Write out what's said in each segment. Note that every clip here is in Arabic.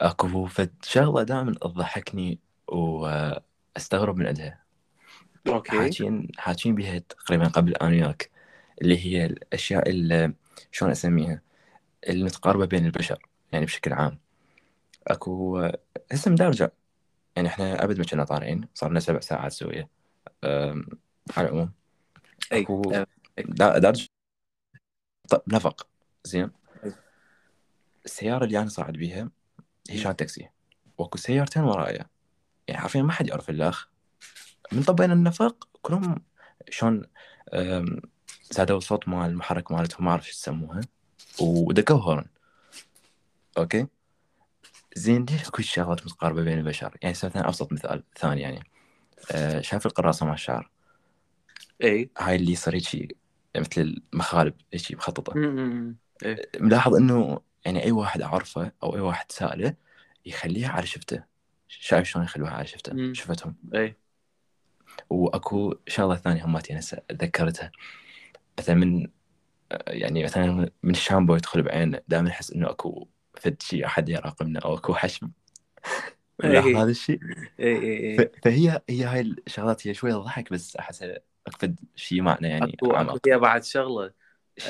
أكو فد شغلة دائما تضحكني وأستغرب من عندها. أوكي. حاكين حاكين بها تقريبا قبل أنا وياك اللي هي الأشياء اللي شلون أسميها؟ المتقاربه بين البشر يعني بشكل عام. أكو هسه مدرجة يعني إحنا أبد ما كنا طالعين صار لنا سبع ساعات سوية. أم، على العموم. أي أكو دارج طب نفق. زين. السيارة اللي أنا صاعد بيها هي كانت تاكسي. وأكو سيارتين ورايا. يعني حرفيا ما حد يعرف الاخ من طبينا النفق كلهم شلون زادوا الصوت مال المحرك مالتهم ما أعرف شو يسموها. ودقوا horn. okay؟ زين ليش أكو شغلات متقاربة بين البشر؟ يعني مثلا أبسط مثال ثاني يعني. أه، شايف القراصه مال الشعر؟ اي هاي اللي يصير هيجي مثل المخالب هيجي مخططة. اي ملاحظ إنه يعني أي واحد اعرفه أو أي واحد سالة يخليها على شفته. شايف شلون يخلوها على شفته. شفتهم. اي وأكو شغلة ثانية هماتي هسه تذكرتها مثلا من يعني مثلا من الشامبو يدخل بعين دائما احس إنه أكو فد شيء أحد يراقبنا أو أكو حشم. إيه. هذا الشيء اي اي اي فهي هي هاي الشغلات هي شوية تضحك بس أحسها اكفد شيء معنى يعني اكو اكو فيها بعد شغلة.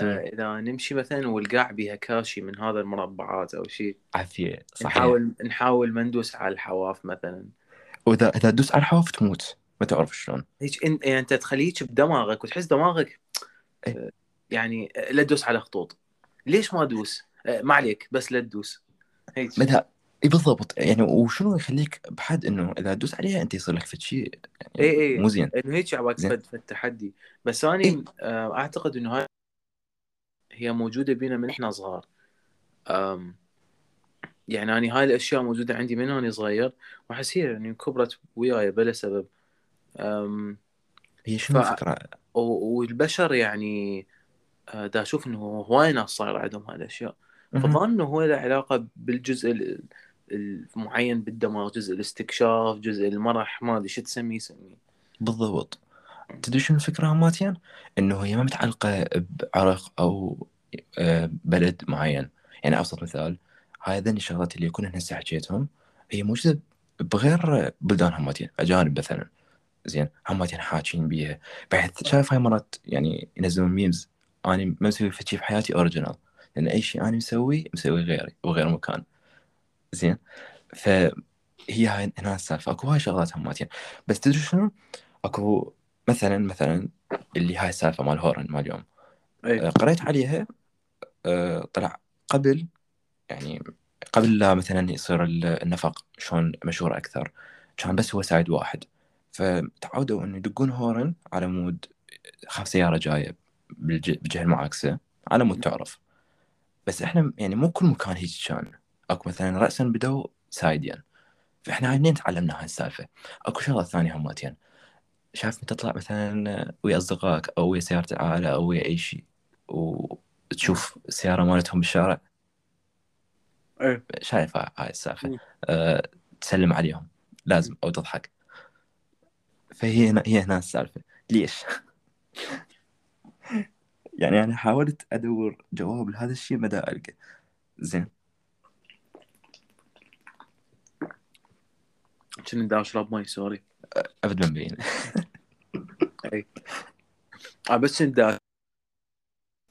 آه، إذا نمشي مثلا والقاع بها كاشي من هذا المربعات أو شيء عافيه صحيح. نحاول نحاول ما ندوس على الحواف مثلا. واذا إذا تدوس على الحواف تموت ما تعرف شلون. هيك انت يعني أنت تخليك بدماغك وتحس دماغك. آه، يعني آه، لا تدوس على خطوط. ليش ما أدوس؟ آه، ما عليك بس لا تدوس. هيك. اي بالضبط يعني وشنو يخليك بحد إنه إذا تدوس عليها أنت يصير لك فد شيء اي يعني اي مو زين إنه هيك عباك زين. فد فد تحدي بس أنا إيه. آه، أعتقد إنه هاي هي موجودة بينا من إحنا صغار أم، يعني أنا هاي الأشياء موجودة عندي من وأنا صغير وأحس هي يعني كبرت وياي بلا سبب أم، هي شنو ف- الفكرة؟ والبشر يعني آه، دا أشوف إنه هواي ناس صاير عندهم هاي الأشياء. فظن إنه هو له علاقة بالجزء المعين بالدماغ جزء الاستكشاف جزء المرح ما أدري شو تسميه يسميه. بالضبط. تدري شنو الفكرة هماتين؟ إنه هي ما متعلقة بعرق أو آه، بلد معين. يعني أبسط مثال هاي ذني الشغلات اللي يكون هسه حكيتهم هي موجوده بغير بلدان هماتين أجانب مثلا. زين هماتين حاكين بيها. بحيث شايف هاي مرات يعني ينزلون memes أنا ما مسوي في حياتي original لأن أي شيء أنا مسوي مسوي غيري وغير مكان. زين. فهي هاي هنا السالفة. أكو هاي شغلات هماتين بس تدري شنو؟ أكو مثلا مثلا اللي هاي السالفة مال horn مال اليوم. آه، قريت عليها آه، طلع قبل يعني قبل لا مثلا يصير ال- النفق شلون مشهور أكثر. كان بس هو side واحد. فتعودوا إنه يدقون horn على مود خاف سيارة جاية بالج- بالجهه المعاكسة. على مود تعرف. بس إحنا يعني مو كل مكان هيك كان. أكو مثلا راسا بدوا سايدين فإحنا هاي منين تعلمنا هاي السالفة. أكو شغلة ثانية هماتين شايف أنت تطلع مثلا ويا أصدقائك أو ويا سيارة العائلة أو ويا أي شيء وتشوف السيارة مالتهم بالشارع؟ اي شايف هاي السالفة. أه تسلم عليهم. لازم أو تضحك. فهي هنا هي هنا السالفة. ليش؟ يعني أنا حاولت أدور جواب لهذا الشيء ما ألقى. زين. كنت دا أشرب مي سوري. أبد ما مبين إي. آه بس كنت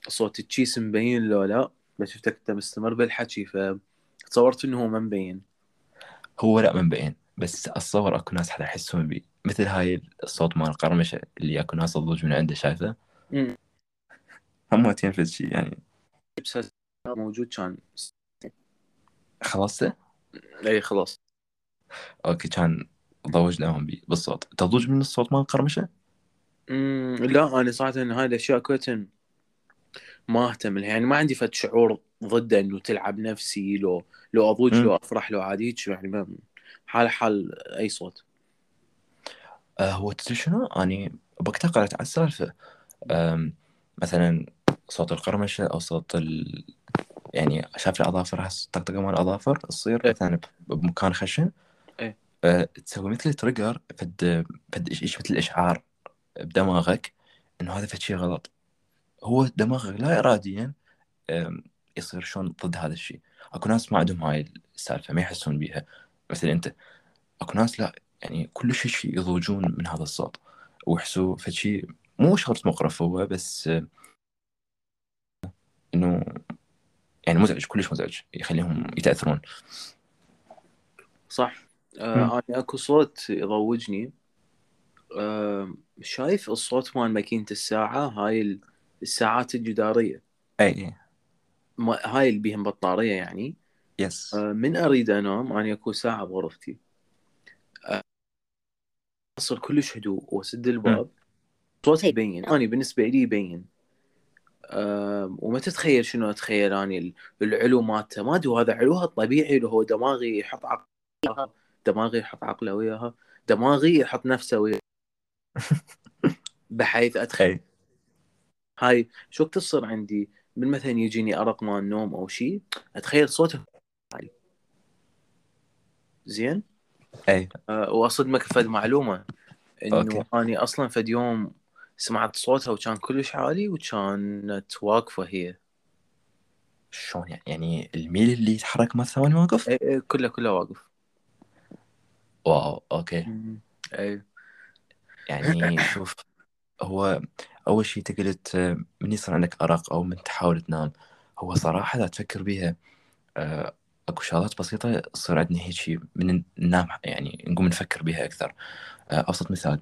صوت التشيس مبين لو لا بس شفتك أنت مستمر بالحكي فتصورت إنه هو ما مبين هو لا ما مبين بس اتصور أكو ناس حدا يحسون بي. مثل هاي الصوت مال القرمشه اللي أكو ناس تضوج من عنده شايفه. هم تنفذ شيء يعني. موجود كان. خلصته؟ إي خلاص. أوكي كان ضوجناهم بي بالصوت تضوج من الصوت مال القرمشه مم، لا أنا صراحة هاي الأشياء كلها ما أهتم لها يعني ما عندي فد شعور ضده إنه تلعب نفسي لو لو أضوج مم. لو أفرح لو عادي يعني ما حال حال أي صوت آه هو تدري شنو؟ أني بوقتها قرأت على السالفة مثلا صوت القرمشة أو صوت ال... يعني شاف الأظافر هسه الطقطقه مال الأظافر تصير إيه. مثلا بمكان خشن تسوي مثل تريجر فد فد إيش مثل إشعار بدماغك إنه هذا فد شيء غلط. هو دماغه لا اراديا أم، يصير شلون ضد هذا الشيء أكو ناس ما عندهم هاي السالفة ما يحسون بيها. مثل أنت أكو ناس لا يعني كل شيء يضوجون من هذا الصوت. ويحسوا في شيء مو شرط مقرف هو بس آه، إنه يعني مزعج كلش مزعج يخليهم يتأثرون. صح. آه أنا أكو صوت يضوجني. آه شايف الصوت مال ماكينة الساعة؟ هاي ال- الساعات الجدارية. أي. هاي اللي بيهم بطارية يعني. يس آه من أريد أنام؟ أنا أكو ساعة بغرفتي. آه، أصل كلش هدوء وأسد الباب. صوتها يبين أنا بالنسبة لي يبين آه وما تتخيل شنو أتخيل اني ال- العلو مالته. ما أدري هذا علوها الطبيعي اللي هو دماغي يحط وياها دماغي يحط عقله وياها دماغي يحط نفسه وياها. بحيث أي. هاي شو وقت تصير عندي؟ من مثلا يجيني أرق مال النوم أو شيء أتخيل صوته. عالي زين؟ أي. أه وأصدمك فد معلومة إنه أوكي. أني أصلا فد يوم سمعت صوتها وكان كلش عالي وكانت واقفة هي. شلون يعني؟ يعني الميل اللي يتحرك ما ثواني واقف؟ اي اي كله كله واقف. wow okay. اي يعني شوف هو أول شيء أنت قلت آه، من يصير عندك أرق أو من تحاول تنام هو صراحة اذا تفكر بيها. آه، أكو شغلات بسيطة تصير عندنا هيك شيء من ننام يعني نقوم نفكر بيها أكثر. آه، أبسط مثال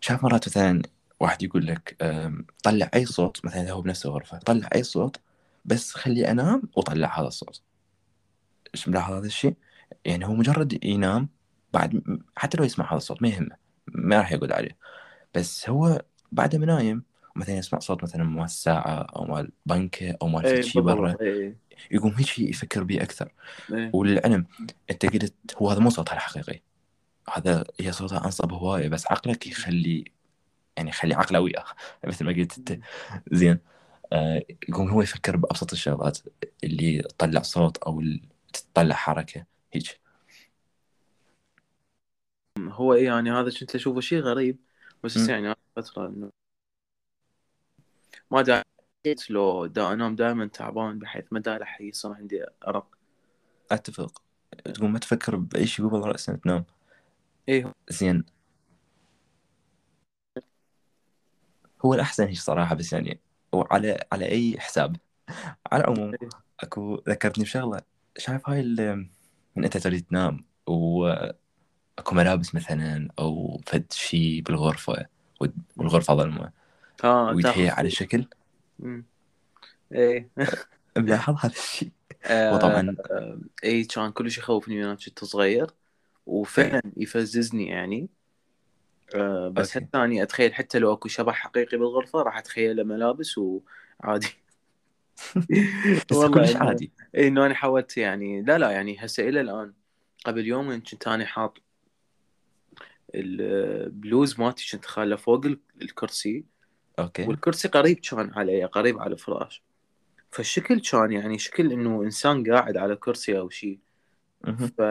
شايف مرات مثلا واحد يقول لك آم، طلع أي صوت مثلا إذا هو بنفس الغرفة طلع أي صوت بس خلي أنام وطلع هذا الصوت. إيش ملاحظ هذا الشيء يعني هو مجرد ينام بعد حتى لو يسمع هذا الصوت ما يهمه ما راح يقعد عليه. بس هو بعد ما نايم مثلا يسمع صوت مثلا مال الساعة أو مال بنكة أو مال اي فد شي برا بالضبط اي يقوم هيك يفكر بيه أكثر. اي وللعلم أنت قلت هو هذا مو صوتها الحقيقي هذا هي صوتها أنصب هواية بس عقلك يخلي يعني يخلي عقله وياه. مثل ما قلت أنت. زين. آه يقوم هو يفكر بأبسط الشغلات اللي تطلع صوت أو تطلع حركة هيك. هو اي يعني هذا كنت أشوفه شيء غريب بس. هسه يعني هاي فتره إنه ما دا لو دا انام دائما تعبان بحيث ما دا رح يصير عندي أرق. أتفق. تقوم ما تفكر بأي شيء قبل رأسا تنام. اي زين. هو الأحسن هيك صراحة بس يعني وعلى على أي حساب. على العموم إيه. أكو ذكرتني بشغلة. شايف هاي ال- من أنت تريد تنام وأكو ملابس مثلا أو فد شي بالغرفة وال- والغرفة ظلمة ها ويتهيأ على شكل. مم. إيه. ملاحظ هذا الشيء وطبعا. آه، اي كان كلش يخوفني وأنا كنت صغير وفعلا يفززني يعني. آه، بس okay. حتى اني أتخيل حتى لو أكو شبح حقيقي بالغرفة راح أتخيله ملابس وعادي. بس والله كلش عادي. اي إنه أنا حاولت يعني. لا لا يعني هسه إلى الآن. قبل يومين كنت أنا حاط البلوز مالتي كنت خاله فوق ال- الكرسي. okay. والكرسي قريب كان علي قريب على الفراش فالشكل كان يعني شكل إنه إنسان قاعد على كرسي أو شيء. ف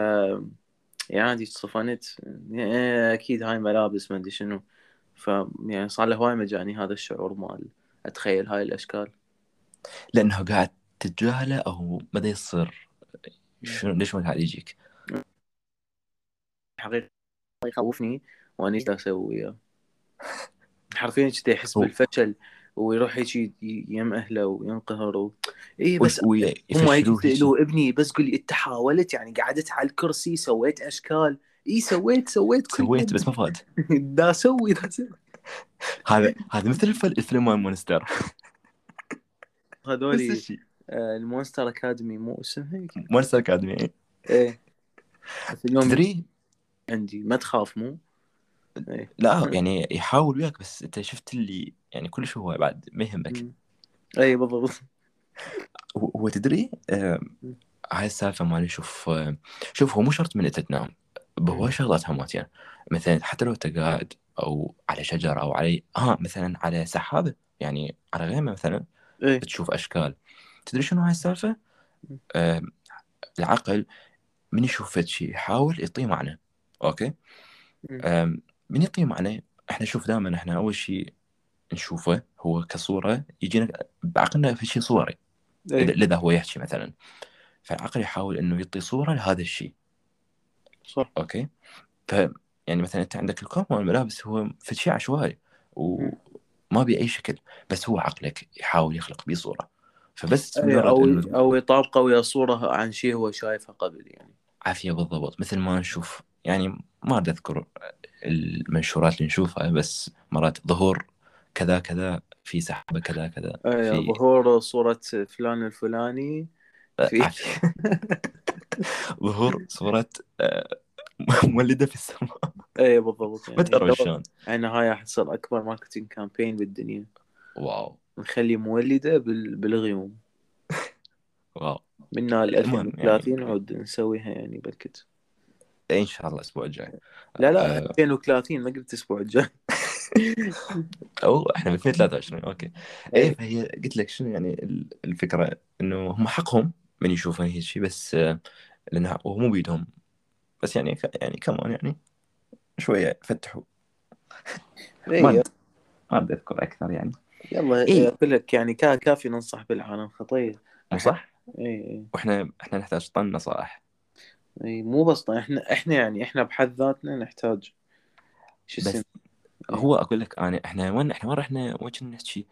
يعني صفنت. إيه، أكيد هاي ملابس ما أدري شنو. ف يعني صار له هواي ما جاني هذا الشعور مال أتخيل هاي الأشكال. لأنه قاعد تتجاهله أو بدأ يصير. شنو ليش ما قاعد يجيك؟ حقيقة يخوفني وأنا إيش أسوي وياه. حرفيا كنت يحس بالفشل ويروح هيك يم أهله وينقهر و... اي بس هم هيك يسألوا ابني بس قل لي أنت حاولت؟ يعني قعدت على الكرسي سويت أشكال. اي سويت سويت كل سويت بس ما فاد. دا أسوي دا أسوي هذا هذا مثل الفيلم مال مونستر. الشيء آه، ال Monster Academy مو اسمها Monster Academy إيه. اليوم تدري؟ عندي ما تخاف مو؟ إيه. لا يعني يحاول وياك بس انت شفت اللي يعني كل شو هو بعد ما يهمك. اي بالضبط. هو تدري آه. هاي السالفة مالي شوف آه شوف هو مو شرط من انت تنام بهواي شغلات همات يعني مثلا حتى لو أنت قاعد أو على شجرة أو على آه مثلا على سحابة يعني على غيمة مثلا إيه. بتشوف أشكال. تدري شنو هاي السالفة؟ آه العقل من يشوف شيء يحاول يعطيه معنى okay؟ من يعطيه معنى إحنا نشوف دائما إحنا أول شيء نشوفه هو كصورة يجينا بعقلنا في شيء صوري إيه. لذا هو يحكي مثلا. فالعقل يحاول إنه يعطي صورة لهذا الشيء صح. okay؟ ف يعني مثلا أنت عندك الكوب مال الملابس هو في شيء عشوائي وما باي شكل بس هو عقلك يحاول يخلق بيه صورة. فبس أو إنه- أو يطابقه ويا صورة عن شيء هو شايفه قبل يعني. عافية بالضبط. مثل ما نشوف يعني ما أريد أذكر المنشورات اللي نشوفها بس مرات ظهور كذا كذا في سحبه كذا كذا إيه في ظهور صورة فلان الفلاني في عافية. ظهور صورة آه، مولدة في السماء. إيه بالضبط. ما تدري يعني شلون. يعني هاي أكبر marketing campaign بالدنيا. wow. نخلي مولدة بال... بالغيوم. wow. منا ال المهم 2030 عود نسويها يعني بالكت إن شاء الله الأسبوع الجاي. لا لا آه، 2030 ما قلت الأسبوع الجاي. أو إحنا ب 2023 okay. إيه. إيه. فهي قلت لك شنو يعني ال- الفكرة إنه هم حقهم من يشوفون هيك شيء بس آه، لأنه هو مو بيدهم. بس يعني ك- يعني كمان يعني شوية فتحوا. ما إيه ما اريد أذكر أكثر يعني. يلا إيه. أقول لك يعني كا- كافي ننصح بالعالم خطيه مو صح؟ اي اي وإحنا إحنا نحتاج طن نصائح. إي مو بس طيب، إحنا إحنا يعني إحنا بحد ذاتنا نحتاج شو بس هو أقول لك أنا إحنا وين إحنا وين رحنا وين كنا نحكي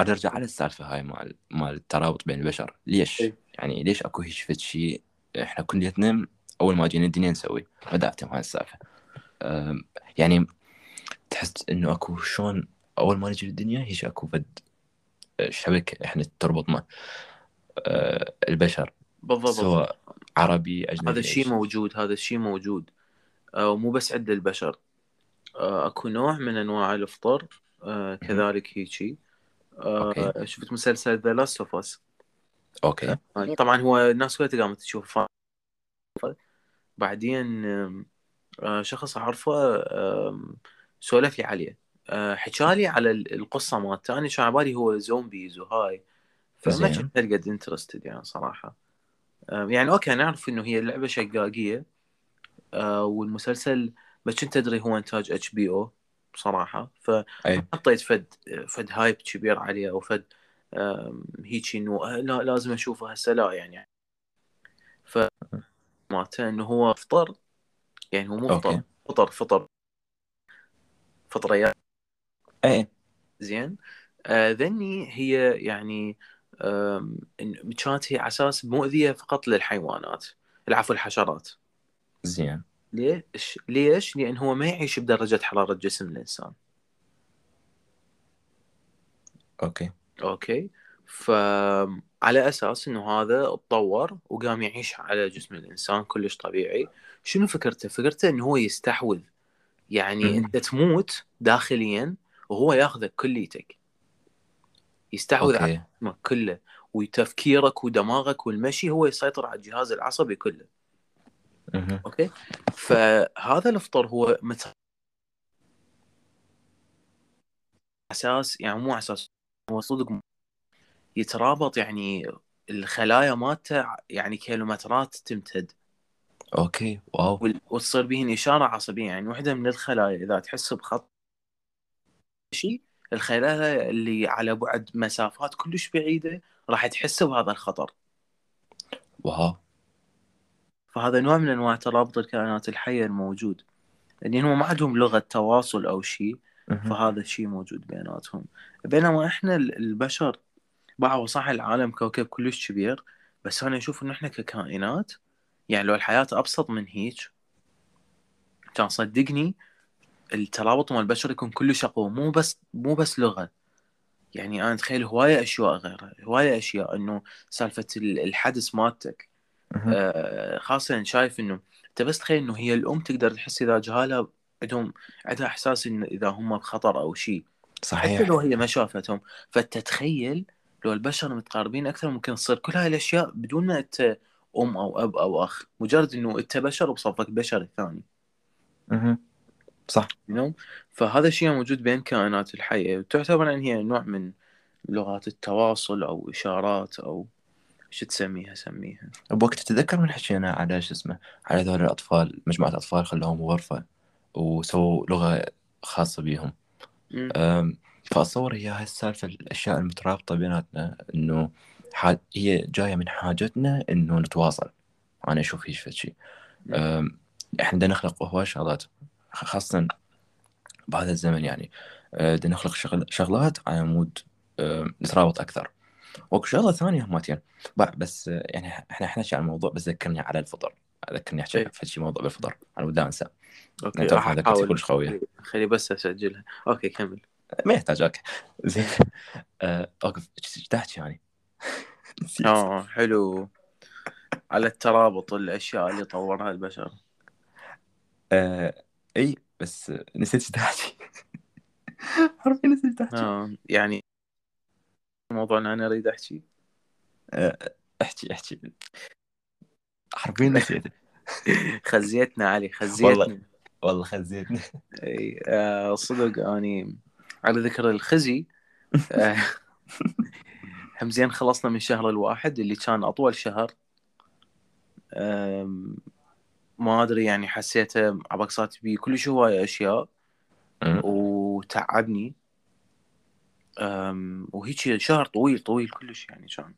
أرجع على السالفة هاي مال مال الترابط بين البشر. ليش؟ إيه. يعني ليش أكو هيك فد شيء إحنا كليتنا أول ما جينا الدنيا نسوي ما دا افتهم هاي السالفه يعني تحس إنه أكو شلون أول ما نجي للدنيا هيك أكو فد شبكة إحنا تربطنا. أه، البشر. بالضبط. سواء عربي أجنبي هذا الشيء موجود هذا الشيء موجود. آه، ومو بس عند البشر. آه، أكو نوع من أنواع الفطر آه، كذلك هيجي. okay. شفت مسلسل The Last of Us okay. طبعا هو الناس كلها قامت تشوف. بعدين شخص أعرفه سولف لي عليه آه، حكى لي على ال- القصة مالته. أنا كان على بالي هو zombies وهاي. فما. كنت هالقد interested يعني صراحة. يعني okay نعرف إنه هي اللعبه شقاقية آه، والمسلسل ما كنت ادري هو إنتاج HBO بصراحه فحطيت فد فد هايب كبير عليه أو فد هيجي إنه آه، لا لازم أشوفه هسه لا يعني. ف مالته إنه هو فطر يعني هو مو. فطر فطر فطر. فطريات أي. زين. آه ذني هي يعني كانت هي على أساس مؤذيه فقط للحيوانات العفو الحشرات زين. ليش؟ ليش؟ لأن هو ما يعيش بدرجة حرارة جسم الإنسان. Okay. Okay. فعلى أساس إنه هذا اتطور وقام يعيش على جسم الإنسان كلش طبيعي شنو فكرته؟ فكرته إنه هو يستحوذ. يعني. أنت تموت داخليا وهو ياخذك كليتك يستحوذ على okay. جسمك كله وتفكيرك ودماغك والمشي هو يسيطر على الجهاز العصبي كله. مهم. Okay؟ فهذا الفطر هو مت... أساس يعني مو أساس هو صدق يترابط يعني الخلايا مالته يعني كيلومترات تمتد. Okay wow. وتصير بهن اشاره عصبية يعني واحدة من الخلايا إذا تحس بخط شيء الخلايا اللي على بعد مسافات كلش بعيدة راح تحس بهذا الخطر. Wow. فهذا نوع من أنواع ترابط الكائنات الحية الموجود. لأن هم ما عندهم لغة تواصل أو شيء. فهذا الشيء موجود بيناتهم. بينما إحنا ال- البشر بعض صح العالم كوكب كلش كبير بس أنا أشوف انه إحنا ككائنات يعني لو الحياة أبسط من هيك كان صدقني الترابط مع البشر يكون كلش اقوى مو بس مو بس لغة. يعني أنا أتخيل هواية أشياء غيرها هواية أشياء إنه سالفة ال- الحدث مالتك. آه، خاصة شايف إنه أنت بس تخيل إنه هي الأم تقدر تحس إذا جهالها عندهم عندها إحساس إن إذا هم بخطر أو شيء. حتى صحيح. لو هي ما شافتهم فتتخيل لو البشر متقاربين أكثر ممكن تصير كل هاي الأشياء بدون ما أنت أم أو أب أو أخ. مجرد إنه أنت بشر وبصفك بشر ثاني مهم. صح. you know? فهذا الشيء موجود بين كائنات الحية وتعتبر إن هي نوع من لغات التواصل أو إشارات أو شو تسميها سميها. بوقت تتذكر من حكينا على شو اسمه على هذول الأطفال مجموعة أطفال خلوهم غرفة وسووا لغة خاصة بيهم. فأتصور هي هاي السالفة الأشياء المترابطة بيناتنا إنه ح- هي جاية من حاجتنا إنه نتواصل. أنا أشوف هيك فد شيء. أم، إحنا بدنا نخلق هواي شغلات. خاصة بهذا الزمن يعني. أه، بدنا نخلق شغل شغلات على مود أم، نترابط أكثر. وكو شغله ثانية هماتين بع- بس أه، يعني إحنا إحنا عن الموضوع بس ذكرني على الفطر. ذكرني أحكي إيه. في شيء موضوع بالفطر. أنا ودي أنسى. أوكي راح أحاول. كلش قويه خلي بس أسجلها. أوكي كمل. ما يحتاج أوكي. زين. اوقف إيش تحكي يعني. آه حلو. على الترابط الأشياء اللي طورها البشر. آه اي بس نسيت تحكي حرفيا نسيت تحكي آه يعني الموضوع اللي أنا أريد أحكي. آه، أحكي أحكي. حرفيا نسيت. خزيتنا علي خزيتنا. والله خزيتني إي آه صدق أني على ذكر الخزي آه هم زين خلصنا من شهر الواحد اللي كان أطول شهر. ما أدري يعني حسيته عبق صارت بي كلش هواية أشياء. وتعبني. وهيك شهر طويل طويل كلش يعني كان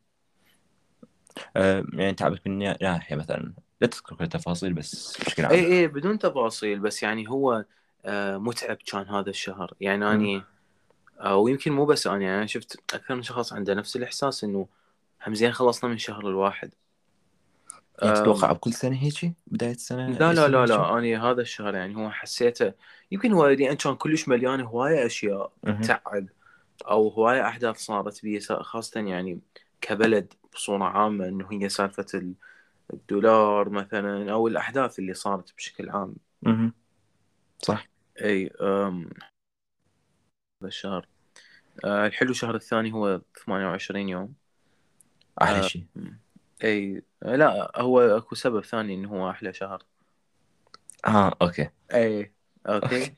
آه يعني تعبك من ناحيه مثلا. لا تذكر كل التفاصيل بس بشكل عام إي إي بدون تفاصيل بس يعني هو آه، متعب كان هذا الشهر. يعني أني آه، ويمكن مو بس أنا يعني أنا شفت أكثر من شخص عنده نفس الإحساس إنه هم زين خلصنا من شهر الواحد. يعني تتوقع بكل سنة هيجي بداية السنة لا لا لا؟ لا أنا هذا الشهر يعني هو حسيته يمكن هو لأن كان كلش مليان هواية أشياء. تعب أو هواية أحداث صارت بي خاصة يعني كبلد بصورة عامة إنه هي سالفة ال- الدولار مثلا أو الأحداث اللي صارت بشكل عام مهم. صح إي أم، هذا الشهر أه، الحلو الشهر الثاني هو 28 يوم أحلى آه. شيء إي لا هو أكو سبب ثاني إنه هو أحلى شهر. آه okay. إي okay.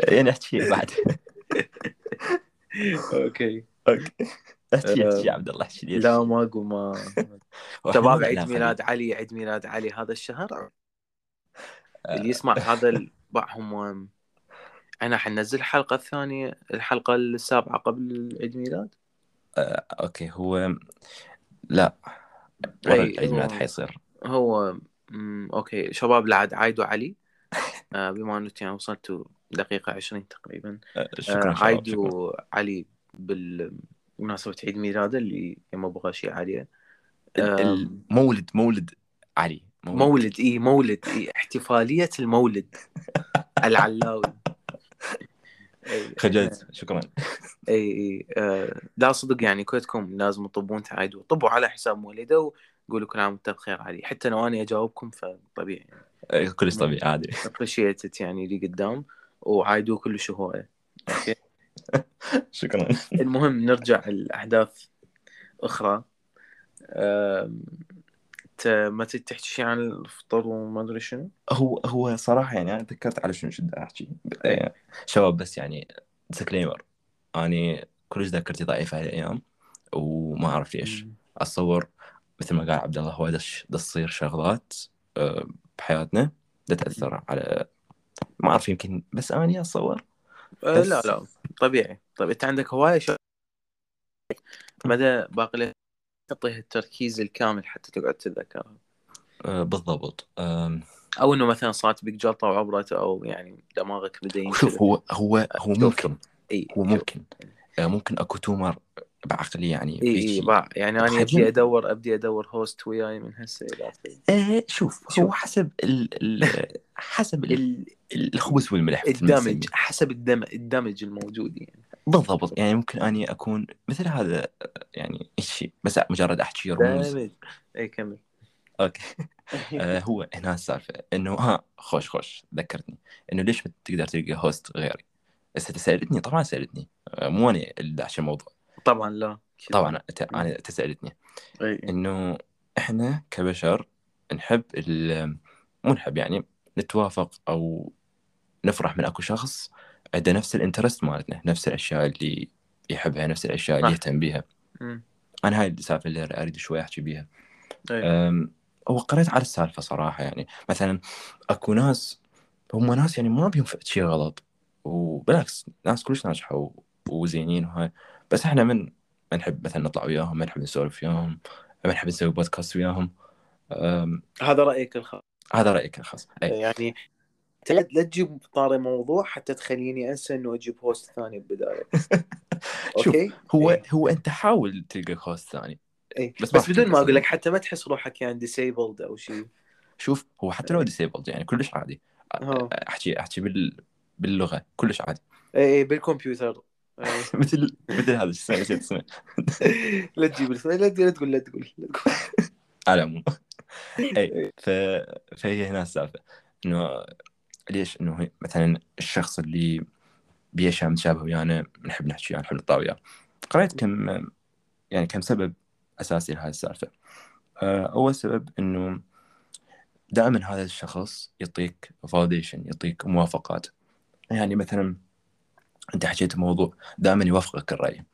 يعني احكي بعد. Okay. Okay. احكي آه، احكي يا عبد الله احكي ليش؟ لا ما أقول ما شباب عيد ميلاد علي عيد ميلاد علي هذا الشهر؟ آه. اللي يسمع هذا ال- بعهم أنا حنزل الحلقة الثانية الحلقة السابعة قبل عيد ميلاد؟ آه، أوكي. هو لا ورا أي، هو- حيصير. هو مم، أوكي شباب لا عاد عايدوا علي. آه، بما أنه يعني وصلتوا دقيقة 20 تقريبا. آه، آه، شكرا شكرا. عايدوا علي بالمناسبة عيد ميلاده اللي يما بغى شيء عليه. المولد مولد علي مولد إي مولد إي احتفالية المولد. العلاوي. خجلت. شكرا اي اي آه، لا صدق يعني كلكم لازم تطبون تعايدوا طبوا على حساب مولده وقولوا كل عام وانت بخير علي حتى لو أنا أجاوبكم فطبيعي. آه، كلش طبيعي عادي. Appreciated يعني اللي قدام وعايدوه كلش هوايه okay؟ شكرا. المهم نرجع الاحداث أخرى. ما تحكي عن الفطر وما أدري شنو؟ هو هو صراحة يعني أنا تذكرت على شنو شد أحكي. آه، شباب بس يعني ديسكليمر أني كلش ذاكرتي ضعيفة هالايام وما أعرف ليش. أتصور مثل ما قال عبد الله هو تصير شغلات آه، بحياتنا تأثر على ما أعرف يمكن بس إني أتصور. أه، بس- لا لا طبيعي. طيب أنت عندك هواية شغلات مدى باقي لك تعطيها التركيز الكامل حتى تقعد تتذكرها آه، بالضبط. أو إنه مثلا صارت بك جلطه وعبرت أو يعني دماغك بدا شوف هو هو هو شوف. ممكن. إي هو ممكن. آه، ممكن أكو tumor بعقلي يعني إي يعني أنا ابدي ادور أبدي أدور host وياي من هسه إلى آخره. آه، شوف هو شوف. حسب ال ال حسب ال ال- الخبز والملح الدمج. حسب الدم الدمج الموجود يعني. بالضبط يعني ممكن أني أكون مثل هذا يعني شيء بس مجرد أحكي رموز. اي كمل. Okay. آه هو هنا السالفة إنه ها خوش خوش ذكرتني. إنه ليش ما تقدر تلقى host غيري؟ بس انت سألتني طبعا سألتني. آه مو أنا اللي داش الموضوع. طبعا لا طبعا أنا أنت سالتني إي. إنه إحنا كبشر نحب ال- مو نحب يعني نتوافق أو نفرح من أكو شخص عنده نفس ال interest مالتنا نفس الأشياء اللي يحبها نفس الأشياء اللي. يهتم بيها. أنا هاي السالفة اللي أريد شوي أحكي بيها. أم، هو قريت على السالفة صراحة يعني. مثلا أكو ناس هم ناس يعني ما بيهم شيء غلط وبالعكس ناس كلش ناجحة وزينين وهاي. بس إحنا من ما نحب مثلا نطلع وياهم ما نحب نسولف وياهم ما نحب نسوي بودكاست وياهم. هذا رأيك الخاص. هذا رأيك الخاص. أي. يعني لا تجيب طاري موضوع حتى تخليني أنسى إنه أجيب host ثاني بدايه Okay؟ هو أي. هو أنت حاول تلقى host ثاني اي بس, بس بدون ما أقول لك حتى ما تحس روحك يعني disabled أو شيء شوف هو حتى لو ديسيبلد يعني كلش عادي. أحكي أحكي بال باللغة كلش عادي. اي بالكمبيوتر. مثل مثل هذا شو اسمه لا تجيب لا تقول لا تقول لا تقول. على العموم. اي ف... فهي هنا السالفة إنه ليش إنه مثلا الشخص اللي بيشها متشابه ويانا نحب نحكي نحب نطلع وياه قريت كم يعني كم سبب أساسي لهذه السالفة. آه، أول سبب إنه دائما هذا الشخص يعطيك فاليديشن يعطيك موافقات. يعني مثلا أنت حكيت موضوع دائما يوافقك الرأي.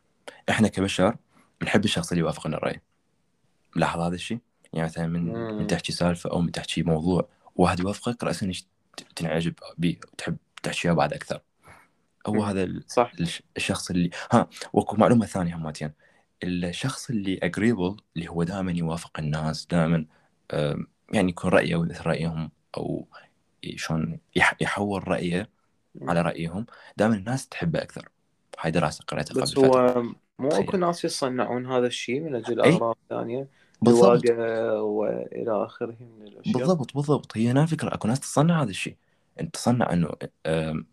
إحنا كبشر نحب الشخص اللي يوافقنا الرأي. ملاحظ هذا الشيء؟ يعني مثلا من من تحكي سالفة أو من تحكي موضوع واحد يوافقك راسا تنعجب به وتحب تحكيها بعد أكثر. هو هذا صح. الشخص اللي ها وكو معلومة ثانية هماتين الشخص اللي اجريبل اللي هو دائما يوافق الناس دائما يعني يكون رأيه مثل رأيهم أو شلون يحول رأيه على رأيهم دائما الناس تحبه أكثر. هاي دراسة قريتها قبل بس هو مو أكو ناس يصنعون هذا الشيء من أجل اغراض ثانية؟ بالضبط. وإلى آخره من الأشياء. بالضبط بالضبط. هي هنا فكرة أكو ناس تصنع هذا الشيء. أنت تصنع إنه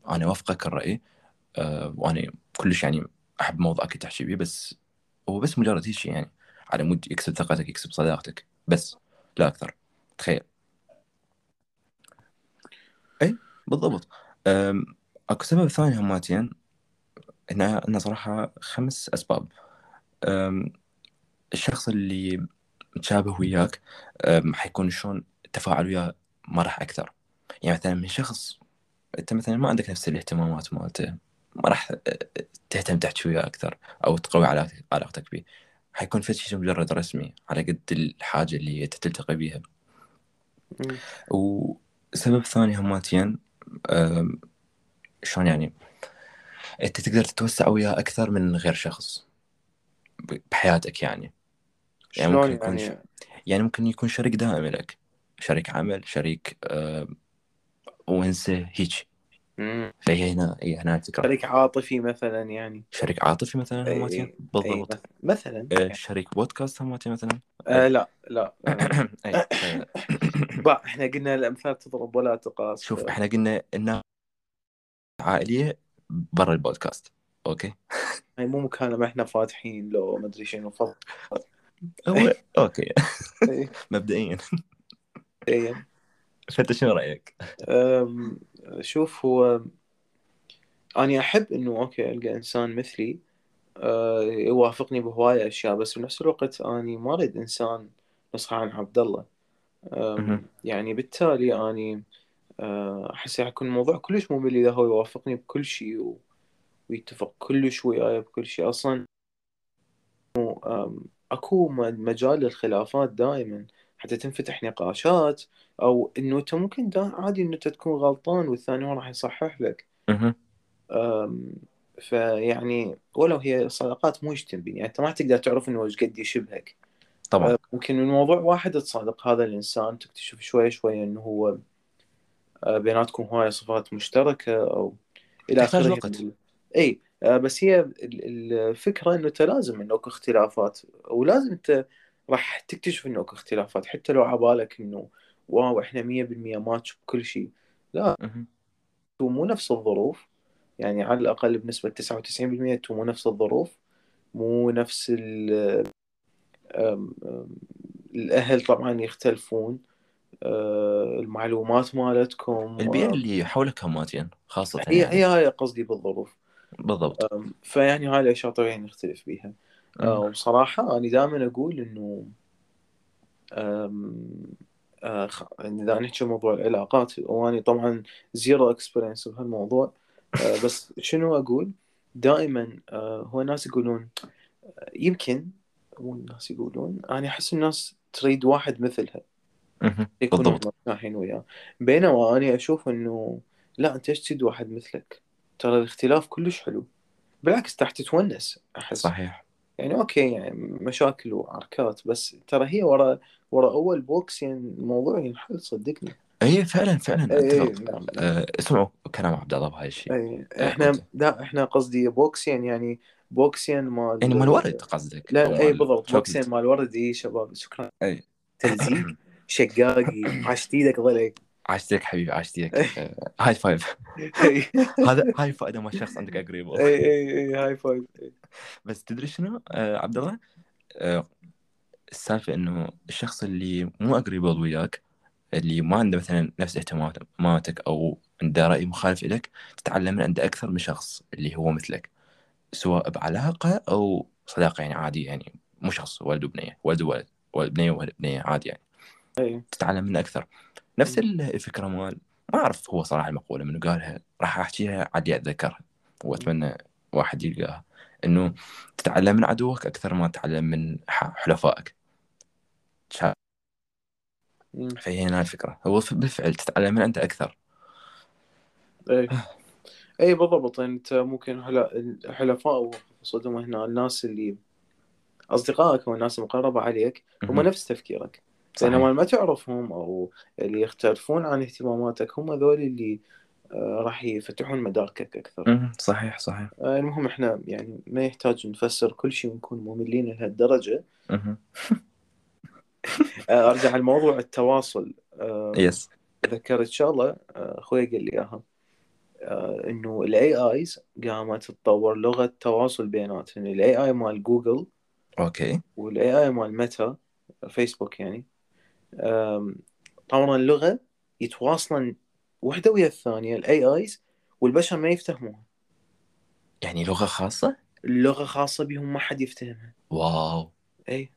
أنا أوافقك الرأي وأنا كلش يعني أحب موضوعك تحكي به بس هو بس مجرد هيك يعني. على مود يكسب ثقتك يكسب صداقتك. بس لا أكثر. تخيل. اي بالضبط. أكو سبب ثاني هماتين هنا صراحة خمس أسباب. الشخص اللي متشابه وياك حيكون شلون التفاعل وياه مرح أكثر. يعني مثلا من شخص أنت مثلا ما عندك نفس الاهتمامات مالته ما راح تهتم تحكي وياه أكثر أو تقوي علاقتك به حيكون في شيء مجرد رسمي على قد الحاجة اللي أنت تلتقي بيها. وسبب ثاني هماتين شلون يعني أنت تقدر تتوسع وياه أكثر من غير شخص بحياتك يعني. يعني ممكن يكون يعني... ش... يعني ممكن يكون شريك دائم لك. شريك عمل شريك آه ونسه هيك. فهي هنا هي هنا الفكرة شريك عاطفي مثلا يعني. شريك عاطفي مثلا أي... بالضبط. أي مثلا. آه يعني. شريك بودكاست هماتي مثلا؟ آه لا لا أي. با إحنا قلنا الأمثال تضرب ولا تقاس. شوف إحنا قلنا إنها عائلية برا ال podcast. Okay؟ هاي مو مكان ما إحنا فاتحين لو ما أدري شنو فضل هو Okay. مبدئيا. مبدئيا فأنت شنو رأيك؟ شوف هو أنا أحب إنه okay ألقى إنسان مثلي أه يوافقني بهواية أشياء بس بنفس الوقت أنا ما أريد إنسان نسخة عن عبد الله. يعني بالتالي أني آه، أحس راح يكون الموضوع كلش ممل إذا هو يوافقني بكل شيء و... ويتفق كلش وياي بكل شيء. أصلا أكو مجال للخلافات دائما حتى تنفتح نقاشات أو إنه أنت ممكن عادي إنه أنت تكون غلطان والثاني هو راح يصحح لك. فيعني ولو هي صداقات مو تنبين يعني أنت ما تقدر تعرف إنه إيش قد يشبهك. طبعا. ممكن من موضوع واحد تصادق هذا الإنسان تكتشف شوي شوي إنه هو آه، بيناتكم هواي صفات مشتركة أو إلى آخره وقت. آه، بس هي الفكرة إنه أنت لازم إنه أكو اختلافات ولازم أنت راح تكتشف إنه أكو اختلافات. حتى لو عبالك إنه واو مية بالمية ماتش بكل شيء. لا مو نفس الظروف. يعني على بنسبة تسعة وتسعين بالمية مو نفس الظروف. مو نفس الأهل طبعا يختلفون. آه، المعلومات مالتكم البيئة اللي حولك هماتين خاصة هي يعني. هي هاي قصدي بالظروف. بالضبط. فيعني هاي الأشياء طبيعي نختلف بيها. وبصراحة أنا دائما أقول إنه آه، إذا نحكي موضوع العلاقات وأنا طبعا zero experience بهالموضوع. بس شنو أقول؟ دائما هو الناس يقولون يمكن مو الناس يقولون أنا أحس الناس تريد واحد مثلها. بالضبط. مرتاحين وياه. بينما أنا أشوف إنه لا أنت إيش تريد واحد مثلك؟ ترى الاختلاف كلش حلو. بالعكس راح تتونس أحس. صحيح. يعني okay يعني مشاكل وعركات بس ترى هي ورا ورا أول box يعني الموضوع ينحل صدقني. إي فعلا فعلا. إي اتفق نعم أه اسمعوا كلام عبد الله بهاي الشيء. إحنا لا إحنا قصدي بوكسين يعني بوكسين مال يعني مال ورد قصدك. لا إي بالضبط بوكسين مال ورد إي شباب شكرا. إي. تلزيق شقاقي عاشت إيدك ضلع عاشتك حبيبي عاشتك أه هاي فايف اي هذا هاي فائده ما شخص عندك اقريبه اي اي اي هاي فايف. بس تدري شنو؟ أه عبد الله أه السالفة إنه الشخص اللي مو اقريبل وياك اللي ما عنده مثلا نفس اهتماماتك أو عنده رأي مخالف لك تتعلم من عنده أكثر من شخص اللي هو مثلك. سواء بعلاقة أو صداقة يعني عادي يعني مو شخص ولد وبنية. ولد وولد ولد بنية وولد بنية عادي يعني. اي تتعلم منه أكثر. نفس الفكرة مال ما أعرف هو صراحة المقولة منه قالها راح أحكيها عادي اتذكرها وأتمنى واحد يلقاها. إنه تتعلم من عدوك أكثر ما تتعلم من حلفائك. فهي هنا الفكرة. هو بالفعل تتعلم من عنده أكثر. اي اي بالضبط. يعني أنت ممكن هلا الحلفاء وصدهم هنا الناس اللي أصدقائك أو الناس المقربة عليك هم. نفس تفكيرك. صحيح. بينما ما تعرفهم أو اللي يختلفون عن اهتماماتك هم ذول اللي آه، راح يفتحون مداركك أكثر. صحيح صحيح. آه، المهم إحنا يعني ما يحتاج نفسر كل شيء ونكون مملين لهالدرجة. آه، أرجع لموضوع التواصل. yes ذكرت شغله أخوي قال لي إياها. إنه الاي Is قامت تطور لغة تواصل بيناتهم. ال AI مال جوجل okay. وال AI مال ميتا فيسبوك يعني طورا لغه يتواصلن وحدة ويا الثانية ال AIs والبشر ما يفتهموها. يعني لغة خاصة؟ اللغة خاصة بهم ما حد يفتهمها. واو. اي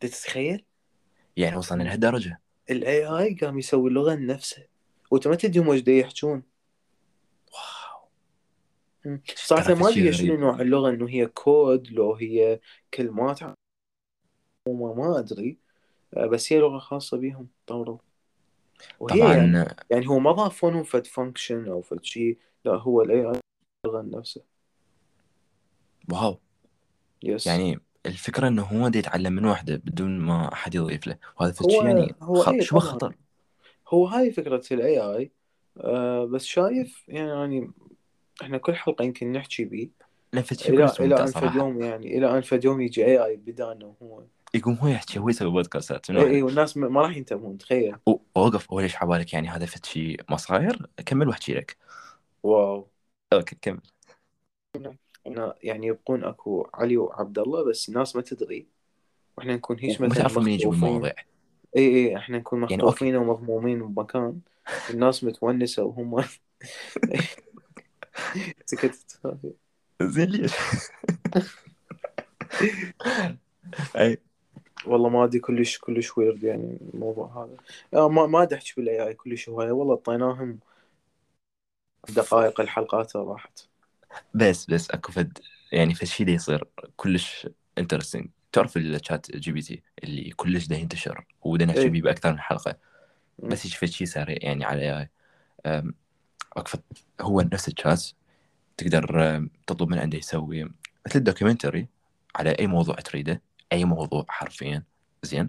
تتخيل؟ يعني وصلنا لهالدرجة. ال AI قام يسوي اللغة لنفسه وأنت ما تدري دا يحجون. wow. صراحة ما أدري شنو نوع اللغة إنه هي كود لو هي كلمات. وما ما أدري. بس هي لغة خاصة بيهم طوروا وهي يعني طبعا. يعني هو ما ضافوا لهم فد function أو فد شيء لا هو ال AI نفسه. wow. yes يعني الفكرة إنه هو دي يتعلم من وحده بدون ما أحد يضيف له. وهذا فد شيء يعني هو خ... شبه طبعا. خطر هو هاي فكرة ال AI آه بس شايف يعني, يعني إحنا كل حلقة يمكن نحكي بيه. فد شيء إلى إلى ان يوم يعني إلى ان فد يوم يجي AI بدانا وهو يقوم هو يحكي هو يسوي بودكاستات AI والناس ما راح ينتبهون تخيل. ووقف هو ليش عبالك يعني هذا فد شيء ما صاير كمل واحكي لك. wow. okay كمل. يعني يبقون أكو علي وعبد الله بس الناس ما تدري. وإحنا نكون هيش مثلا تعرفون من يجيب المواضيع AI إحنا نكون يعني مخطوفين ومضمومين بمكان الناس متونسة وهم سكتت. زين ليش؟ أي. والله ما أدري كلش كلش ويرد يعني الموضوع هذا. آه ما ما أدري احكي بال AI كلش هواية. والله اعطيناهم دقائق الحلقات راحت. بس بس أكو فد يعني فد شيء يصير كلش interesting تعرف ال ChatGPT اللي كلش دا ينتشر ودا نحكي اي بيه بأكثر من حلقة. بس فد شيء سريع يعني على AI هو نفس الشات تقدر تطلب من عنده يسوي مثل documentary على أي موضوع تريده. أي موضوع حرفيا زين.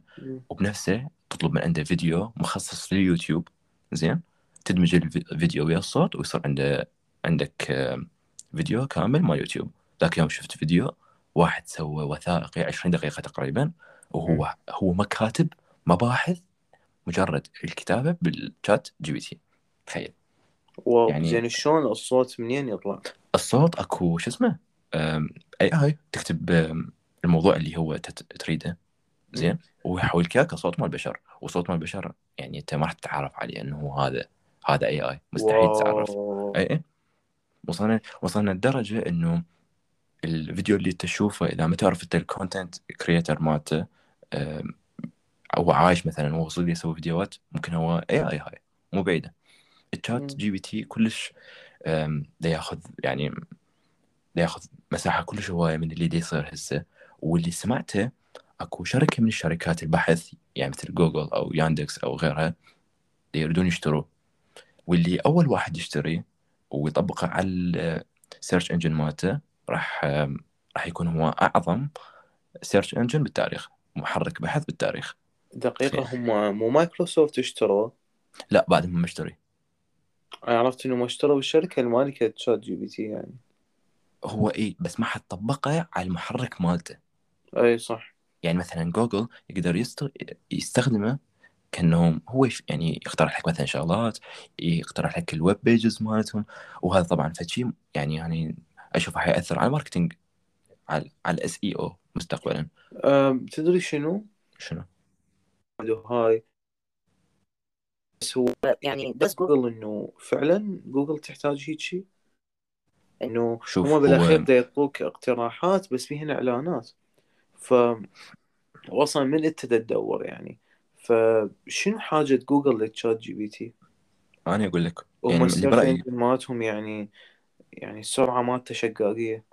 وبنفسه تطلب من عنده فيديو مخصص لليوتيوب زين تدمج الفي- الفيديو ويا الصوت ويصير عنده عندك فيديو كامل مال يوتيوب ذاك يوم شفت فيديو واحد سوى وثائقي 20 دقيقة تقريبا. وهو هو ما كاتب مباحث مجرد الكتابة بال ChatGPT تخيل wow يعني زين شلون الصوت منين يطلع؟ الصوت أكو شو اسمه AI تكتب الموضوع اللي هو تريده. زين؟ وهو يحولك اياه كصوت مال بشر وصوت مال بشر يعني أنت ما راح تتعرف عليه إنه هذا هذا AI مستحيل تتعرف. اي اي وصلنا وصلنا لدرجة إنه الفيديو اللي تشوفه إذا ما تعرف أنت ال content creator مالته هو عايش مثلا هو وصل يسوي فيديوهات ممكن هو AI هاي مو بعيدة. ال Chat. GPT كلش دا ياخذ يعني دا ياخذ مساحة كلش هواية من اللي دا يصير هسه. واللي سمعته أكو شركة من الشركات البحث يعني مثل جوجل أو ياندكس أو غيرها يريدون يشتروه واللي أول واحد يشتريه ويطبقه على ال- ال search engine مالته راح راح يكون هو أعظم search engine بالتاريخ محرك بحث بالتاريخ. دقيقة هم مو مايكروسوفت اشتروا لا بعد ما مشتري. أنا عرفت إنهم اشتروا الشركة المالكة تشات جي PT يعني. هو إي بس ما حد طبقه على المحرك مالته. أي صح. يعني مثلا جوجل يقدر يست... يستخدمه كانه هو يعني يقترح لك مثلا شغلات يقترح لك ال web pages مالتهم وهذا طبعا فد شي يعني يعني أشوفه حيأثر على ال marketing على على ال SEO مستقبلا. تدري شنو؟ شنو؟ هاي. بس هو يعني بس جوجل إنه فعلا جوجل تحتاج هيك شيء إنه شوف هم هو بالأخير دا يعطوك اقتراحات بس فيهن إعلانات. ف وأصلا من دا تدور يعني فشنو حاجة جوجل ل ChatGPT؟ أنا أقول لك هم يعني مالتهم يعني يعني السرعة مالته شقاقية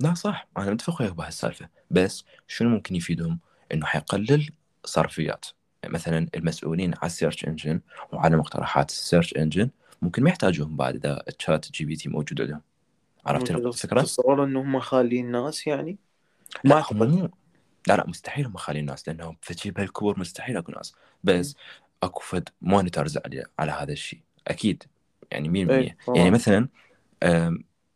لا صح أنا متفق وياك بهالسالفة بس شنو ممكن يفيدهم؟ إنه حيقلل صرفيات مثلا المسؤولين على ال search engine وعلى مقترحات ال search engine ممكن ما يحتاجوهم بعد إذا ChatGPT موجود عندهم عرفت الفكرة؟ تتصور إن هم خالين ناس يعني لا هم لا لا مستحيل هم خالين الناس لأنهم فد شي بهالكبر مستحيل أكو ناس. بس أكو فد monitors على, على هذا الشيء أكيد. يعني 100% اي يعني مثلا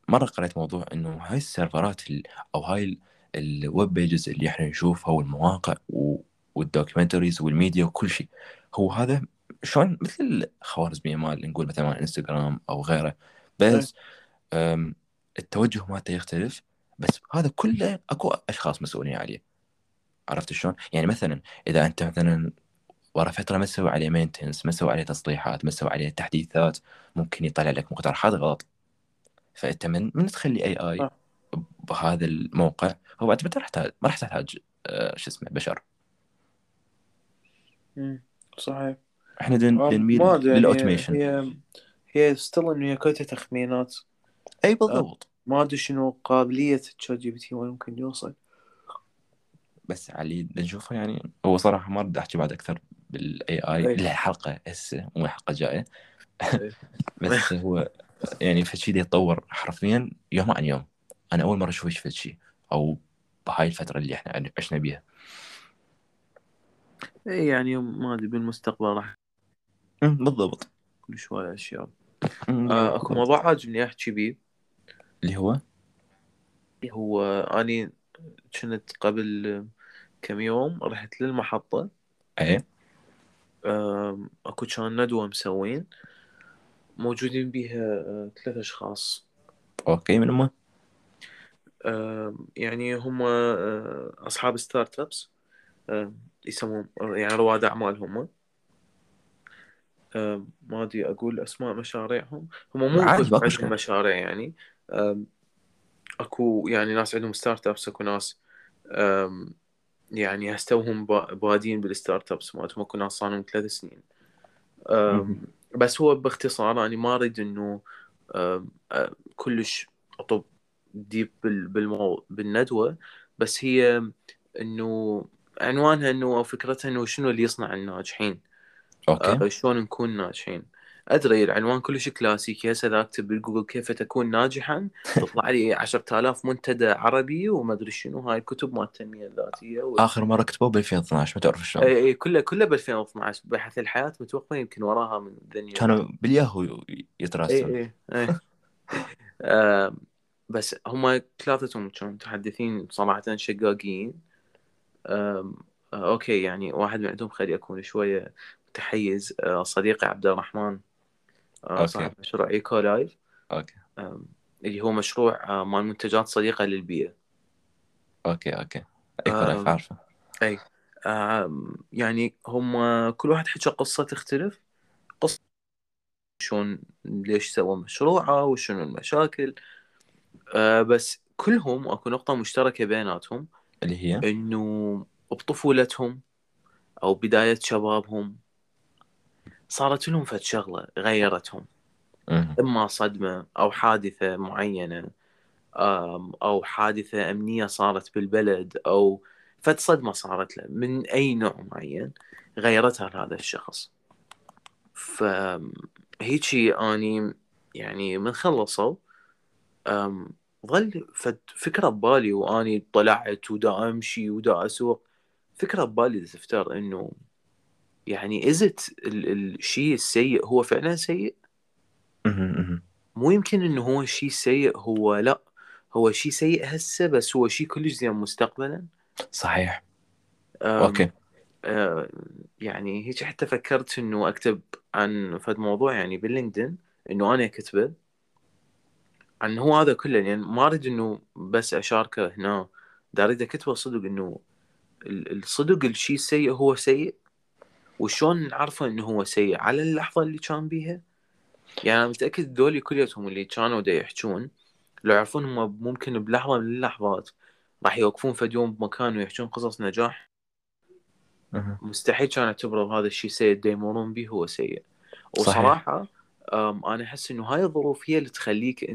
مرة قريت موضوع إنه هاي السيرفرات ال- أو هاي ال- ال web pages اللي إحنا نشوفها والمواقع وال documentaries والميديا وكل شيء هو هذا شلون؟ مثل الخوارزمية مال نقول مثلا انستغرام أو غيره. اي بس التوجه مالته يختلف. بس هذا كله أكو أشخاص مسؤولين عليه. عرفت شلون؟ يعني مثلا إذا أنت مثلا ورا فترة ما تسوي عليه maintenance ما تسوي عليه تصليحات ما تسوي عليه تحديثات ممكن يطلع لك مقترحات غلط. فأنت من من تخلي AI بهذا الموقع هو بعد ما راح تحتاج ما راح تحتاج آه، شو اسمه بشر. صحيح. إحنا دن أم، نميل يعني لل automation هي هي still إنه هي كلها تخمينات. إي أم، بالضبط. ما أدري شنو قابلية ChatGPT وين ممكن يوصل. بس اللي نشوفه يعني. هو صراحة ما بدي أحكي بعد أكثر بال AI له حلقة هسه مو حلقة جاية. اي بس هو يعني فشي يتطور حرفيا يوم عن يوم. أنا أول مرة أشوف فشي أو بهاي الفترة اللي إحنا عشنا بيها. اي يعني ما أدري بالمستقبل راح بالضبط. كل شوية أشياء. آه، أكو موضوع عاجبني أحكي بيه. اللي هو؟ هو أني كنت قبل كم يوم رحت للمحطة. إيه. آم، أكو كان ندوة مسوين موجودين بيها آه، ثلاث أشخاص. أوكي من آم، يعني هم آه، أصحاب startups. آم، يسمون يعني رواد اعمال هم ما أدري أقول أسماء مشاريعهم. هم مو عادي عندهم مشاريع يعني. أكو يعني ناس عندهم startups أكو ناس يعني هستوهم با- بادين بال startups مالتهم أكو ناس صار لهم ثلاث سنين. بس هو باختصار أنا ما أم، أم، كلش أطب deep بال- بالمو... بالندوة بس هي إنه عنوانها إنه أو فكرتها إنه شنو اللي يصنع الناجحين. أوكي. أه، شلون نكون ناجحين. أدري العنوان كلش كلاسيكي هسه إذا أكتب بالجوجل كيف تكون ناجحا. تطلع لي 10000 منتدى عربي وما أدري شنو. هاي الكتب مال التنمية الذاتية وال... آخر مرة كتبوه ب 2012 ما تعرف شلون. إي كله كله ب 2012 بحث الحياة متوقع يمكن وراها من نيو كانوا بالياهو يتراسلون إي إي آم، بس هم ثلاثتهم كانوا متحدثين صراحة شقاقين. آه، أوكي يعني واحد من عندهم خلي اكون شوية متحيز. آه، صديقي عبد الرحمن. آه، صاحب أوكي مشروع Eco Life أوكي. آم، اللي هو مشروع آه، مال منتجات صديقة للبيئة. أوكي أوكي. Eco Life آم، عارفه. أي. آم، يعني هم كل واحد حكى قصة تختلف. قصة شلون ليش سوى مشروعه وشنو المشاكل. آه بس كلهم أكو نقطة مشتركة بيناتهم. اللي هي؟ إنه بطفولتهم أو بداية شبابهم صارت لهم فد شغلة غيرتهم. إما صدمة أو حادثة معينة آم، أو حادثة أمنية صارت بالبلد أو فد صدمة صارت له من أي نوع معين غيرتها لهذا الشخص. فهيجي أني يعني من خلصوا ظل فد فكرة ببالي وأني طلعت ودا أمشي ودا أسوق. فكرة ببالي تفتر إنه يعني ازت الشيء السيء هو فعلا سيء. مو يمكن انه هو الشيء السيء هو لا. هو شيء سيء هسه بس هو شيء كلش زين مستقبلا. صحيح. أوكي. آه، يعني هيك حتى فكرت إنه أكتب عن فد موضوع يعني باللينكدين إنه أنا كتبه عن هو هذا كله يعني ما أريد إنه بس أشاركه هنا. دا أريد أكتبه صدق إنه ال- الصدق الشيء السيء هو سيء. وشلون نعرفه إنه هو سيء؟ على اللحظة اللي كان بيها؟ يعني أنا متأكد دولي كليتهم اللي كانوا دا يحجون لو يعرفون هم ممكن بلحظة من اللحظات راح يوقفون فد يوم بمكان ويحجون قصص نجاح. مهم. مستحيل كان يعتبروا هذا الشيء سيء دا يمرون به هو سيء. أم أنا أحس إنه هاي الظروف هي اللي تخليك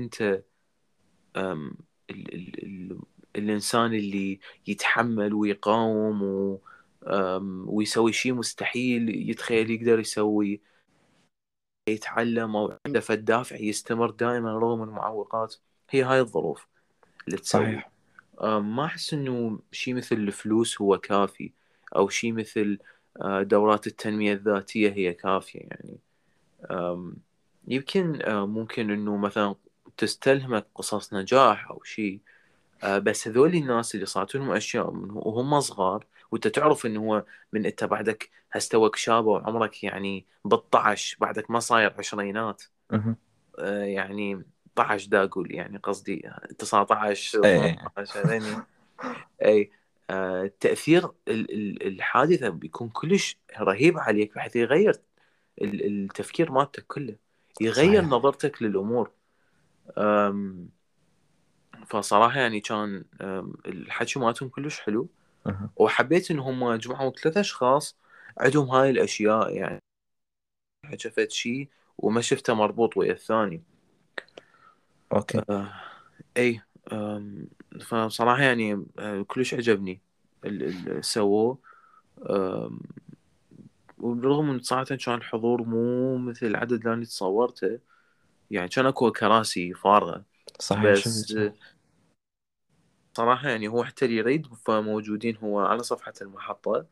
أم ال ال ال الإنسان اللي يتحمل ويقاوم و ويسوي شيء مستحيل يتخيل يقدر يسوي يتعلم أو عنده فد دافع يستمر دائما رغم المعوقات. هي هاي الظروف اللي تسوي. صحيح. ما أحس إنه شيء مثل الفلوس هو كافي أو شيء مثل دورات التنمية الذاتية هي كافية يعني. يمكن ممكن إنه مثلا تستلهمك قصص نجاح أو شيء بس هذول الناس اللي صارت لهم أشياء من وهم صغار وأنت تعرف إنه هو من أنت بعدك هستوك شابة وعمرك يعني 18 بعدك ما صاير عشرينات. آه، يعني 12 دا أقول يعني قصدي 19 إيه. 18 هذني إي آه، تاثير ال- ال- الحادثة بيكون كلش رهيب عليك بحيث يغير ال- التفكير مالتك كله يغير صحيح. نظرتك للأمور فصراحة يعني كان الحكي مالتهم كلش حلو وحبيت ان هم جمعوا ثلاث أشخاص عندهم هاي الأشياء يعني. شفت شيء وما شفته مربوط ويا الثاني. أوكي. آه، إي آم، فصراحة يعني آه، كلش عجبني ال- ال- اللي سووه. آم، وبالرغم من صراحة كان الحضور مو مثل العدد اللي أنا تصورته يعني كان أكو كراسي فارغة. صحيح بس. صراحة يعني هو حتى اللي يريد فموجودين هو على صفحة المحطة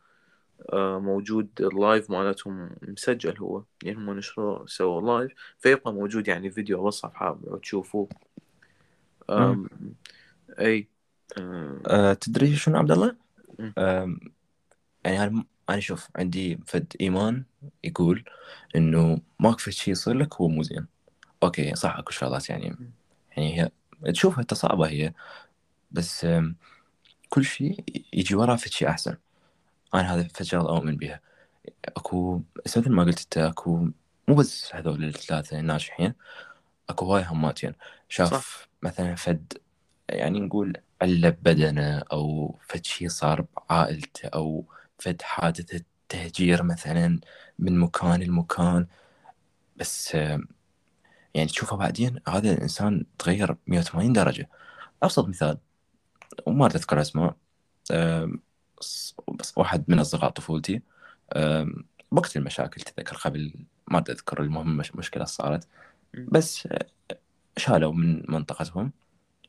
آه، موجود ال live مالتهم مسجل هو يعني هم نشروا سووا live. فيبقى موجود يعني فيديو بالصفحة تشوفوه. آم، أه تدري شنو عبد الله؟ يعني أنا أنا شوف عندي فد إيمان يقول إنه ماك فد شيء يصير لك هو مو زين. أوكي صح أكو شغلات يعني. يعني هي تشوفها صعبه هي. بس كل شيء يجي وراه فد شيء أحسن. أنا هذا فد شغلة أؤمن بها أكو مثل ما قلت أنت أكو مو بس هذول الثلاثة الناجحين أكو هواي هماتين شاف صح. مثلا فد يعني نقول علة بدنه أو فد شيء صار بعائلته أو فد حادثة تهجير مثلا من مكان لمكان. بس يعني تشوفه بعدين هذا الإنسان تغير 180 درجة. أبسط مثال وما ص- بس واحد من أصدقاء طفولتي. وقت المشاكل تذكر قبل ما أذكر المهم مش مشكلة صارت. بس شالوا من منطقتهم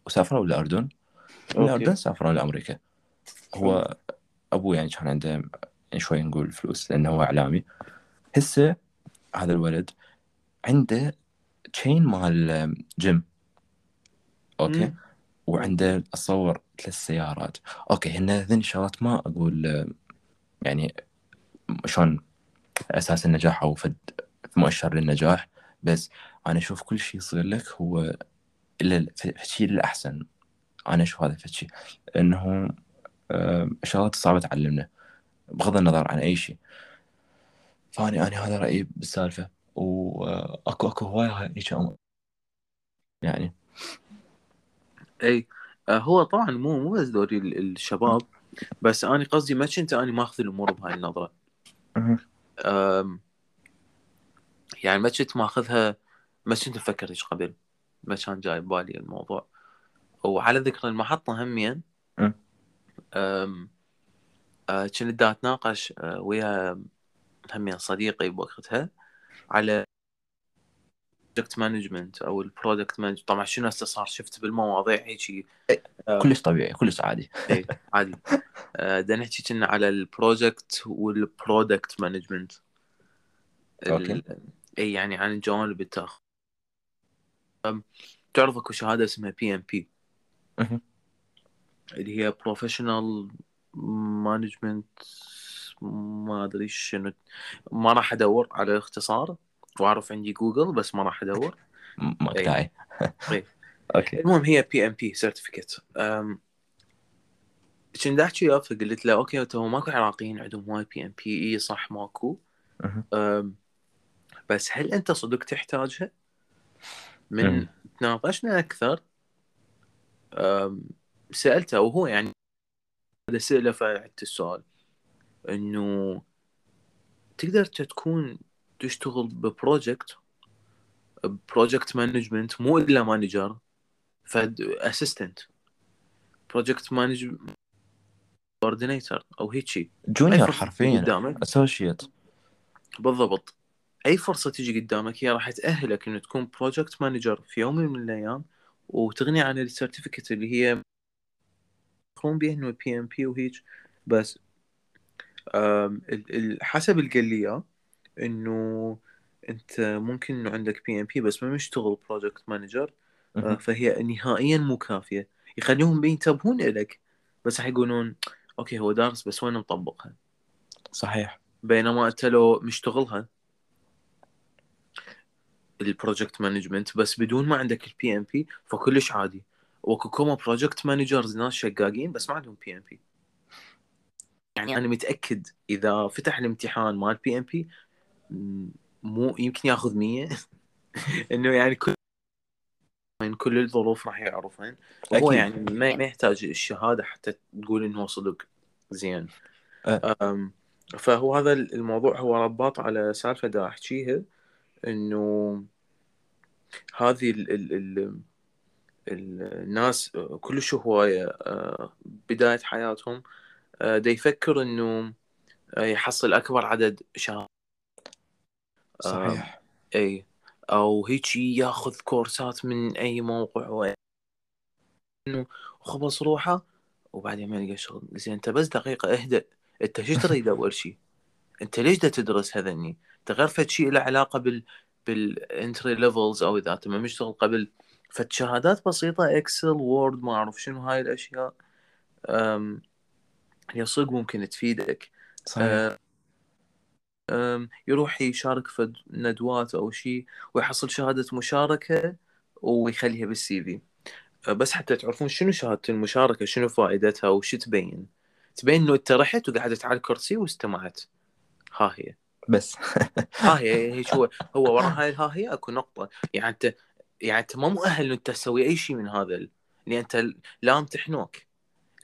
وسافروا للأردن من الأردن أوكي سافروا لأمريكا. هو أبوه يعني كان عنده يعني شوي نقول فلوس لأنه هو إعلامي. هسه هذا الولد عنده chain مال جيم أوكي؟ مم. وعنده أتصور ثلاث سيارات أوكي هن هذين الشغلات ما أقول آه، يعني شلون أساس النجاح أو فد مؤشر للنجاح بس أنا أشوف كل شيء يصير لك هو الشيء الأحسن أنا أشوف هذا الشيء إنه آه، الشغلات الصعبة تعلمنا بغض النظر عن أي شيء فأنا أنا هذا رأيي بالسالفة وأكو أكو هواية هيك أمور. يعني. إي. آه، هو طبعا مو مو بس دوري ال- الشباب بس أنا قصدي ما كنت أنا ماخذ الأمور بهاي النظرة. يعني ما كنت ماخذها ما كنت مفكر إيش قبل. ما كان جاي ببالي الموضوع. وعلى ذكر المحطة همين آه، كنت دا أتناقش آه، ويا همين صديقي بوقتها على ال project management أو ال product management طبعا شنو هسه صار؟ شفت بالمواضيع هيك. كلش طبيعي كلش عادي. اي عادي. آه، بدنا نحكي كنا على ال project وال product management أوكي. اي يعني عن الجوانب التاخ تعرف أكو شهادة اسمها PMP. اللي هي professional management ما أدري شنو. ما راح أدور على اختصار واعرف عندي جوجل بس ما راح أدور م- ماك إي. داعي إي. أوكي المهم هي PMP certificate كنت احكي وياه فقلت له أوكي تو ماكو عراقيين عندهم هواي PMP إي صح ماكو بس هل أنت صدق تحتاجها؟ من. تناقشنا أكثر سألته وهو يعني هذا سأله فعدت السؤال إنه تقدر تكون تشتغل ب project project management مو إلا manager فد assistant project management coordinator أو هيك شيء junior حرفيا قدامك. associate بالضبط. أي فرصة تجي قدامك هي راح تأهلك إنه تكون project manager في يوم من الأيام وتغني عن ال certificate اللي هي يفكرون بها إنه PMP وهيك بس حسب اللي قال لي إنه أنت ممكن إنه عندك PMP بس ما مشتغل project manager. فهي نهائيا مو كافية. يخليهم بينتبهون الك بس راح يقولون okay هو دارس بس وين مطبقها صحيح. بينما أنت لو مشتغلها ال project management بس بدون ما عندك ال PMP فكلش عادي. وأكو كومة project managers ناس شقاقين بس ما عندهم PMP يعني أنا متأكد إذا فتح الامتحان مال PMP مو يمكن ياخذ 100 إنه يعني كل من كل الظروف راح يعرفين أكيد. يعني ما ما يحتاج الشهادة حتى تقول إنه هو صدق. زين. أه. فهو هذا الموضوع هو رباط على سالفة دا احكيها إنه هذه ال ال ال ال الناس كلش هوايه آه، بداية حياتهم آه، دا يفكر إنه آه، يحصل أكبر عدد شهادات. صحيح. اي أو هيك ياخذ كورسات من أي موقع و إنه خبص روحه وبعدين ما يلقى شغل. زين أنت بس دقيقة اهدأ. أنت شو تريد أول شيء؟ أنت ليش دا تدرس هذني أنت غير فد شيء له علاقة بال بال entry levels أو إذا انت ما مشتغل قبل. فد شهادات بسيطة Excel و Word ما أعرف شنو هاي الأشياء. أم هي صدق ممكن تفيدك. صحيح. أه، يروح يشارك في ندوات أو شيء ويحصل شهادة مشاركة ويخليها بالسي في أه، بس حتى تعرفون شنو شهادة المشاركة؟ شنو فائدتها؟ وش تبين؟ تبين إنه أنت رحت وقعدت على الكرسي واستمعت. ها هي. بس. ها هي هي شو هو ورا هاي الها هي أكو نقطة. يعني أنت يعني أنت ما مؤهل إنه أنت تسوي أي شيء من هذا لأن أنت لا أمتحنوك.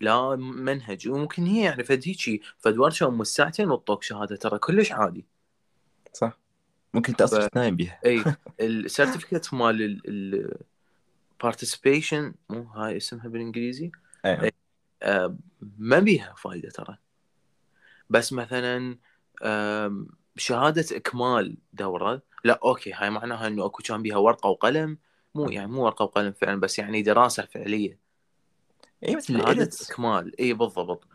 لا منهج. وممكن هي يعني فد هيجي فد ورشة أم ساعتين وطوك شهادة ترى كلش عادي. صح. ممكن انت أصلا تنايم بيها. إي ال certificate مال ال participation مو هاي اسمها بالإنجليزي؟ أيوه آه، ما بيها فايدة ترى. بس مثلا شهادة إكمال دورة. لا okay هاي معناها إنه أكو كان بيها ورقة وقلم. مو يعني مو ورقة وقلم فعلا بس يعني دراسة فعلية. اي مثل شهاده اكمال اي بالضبط.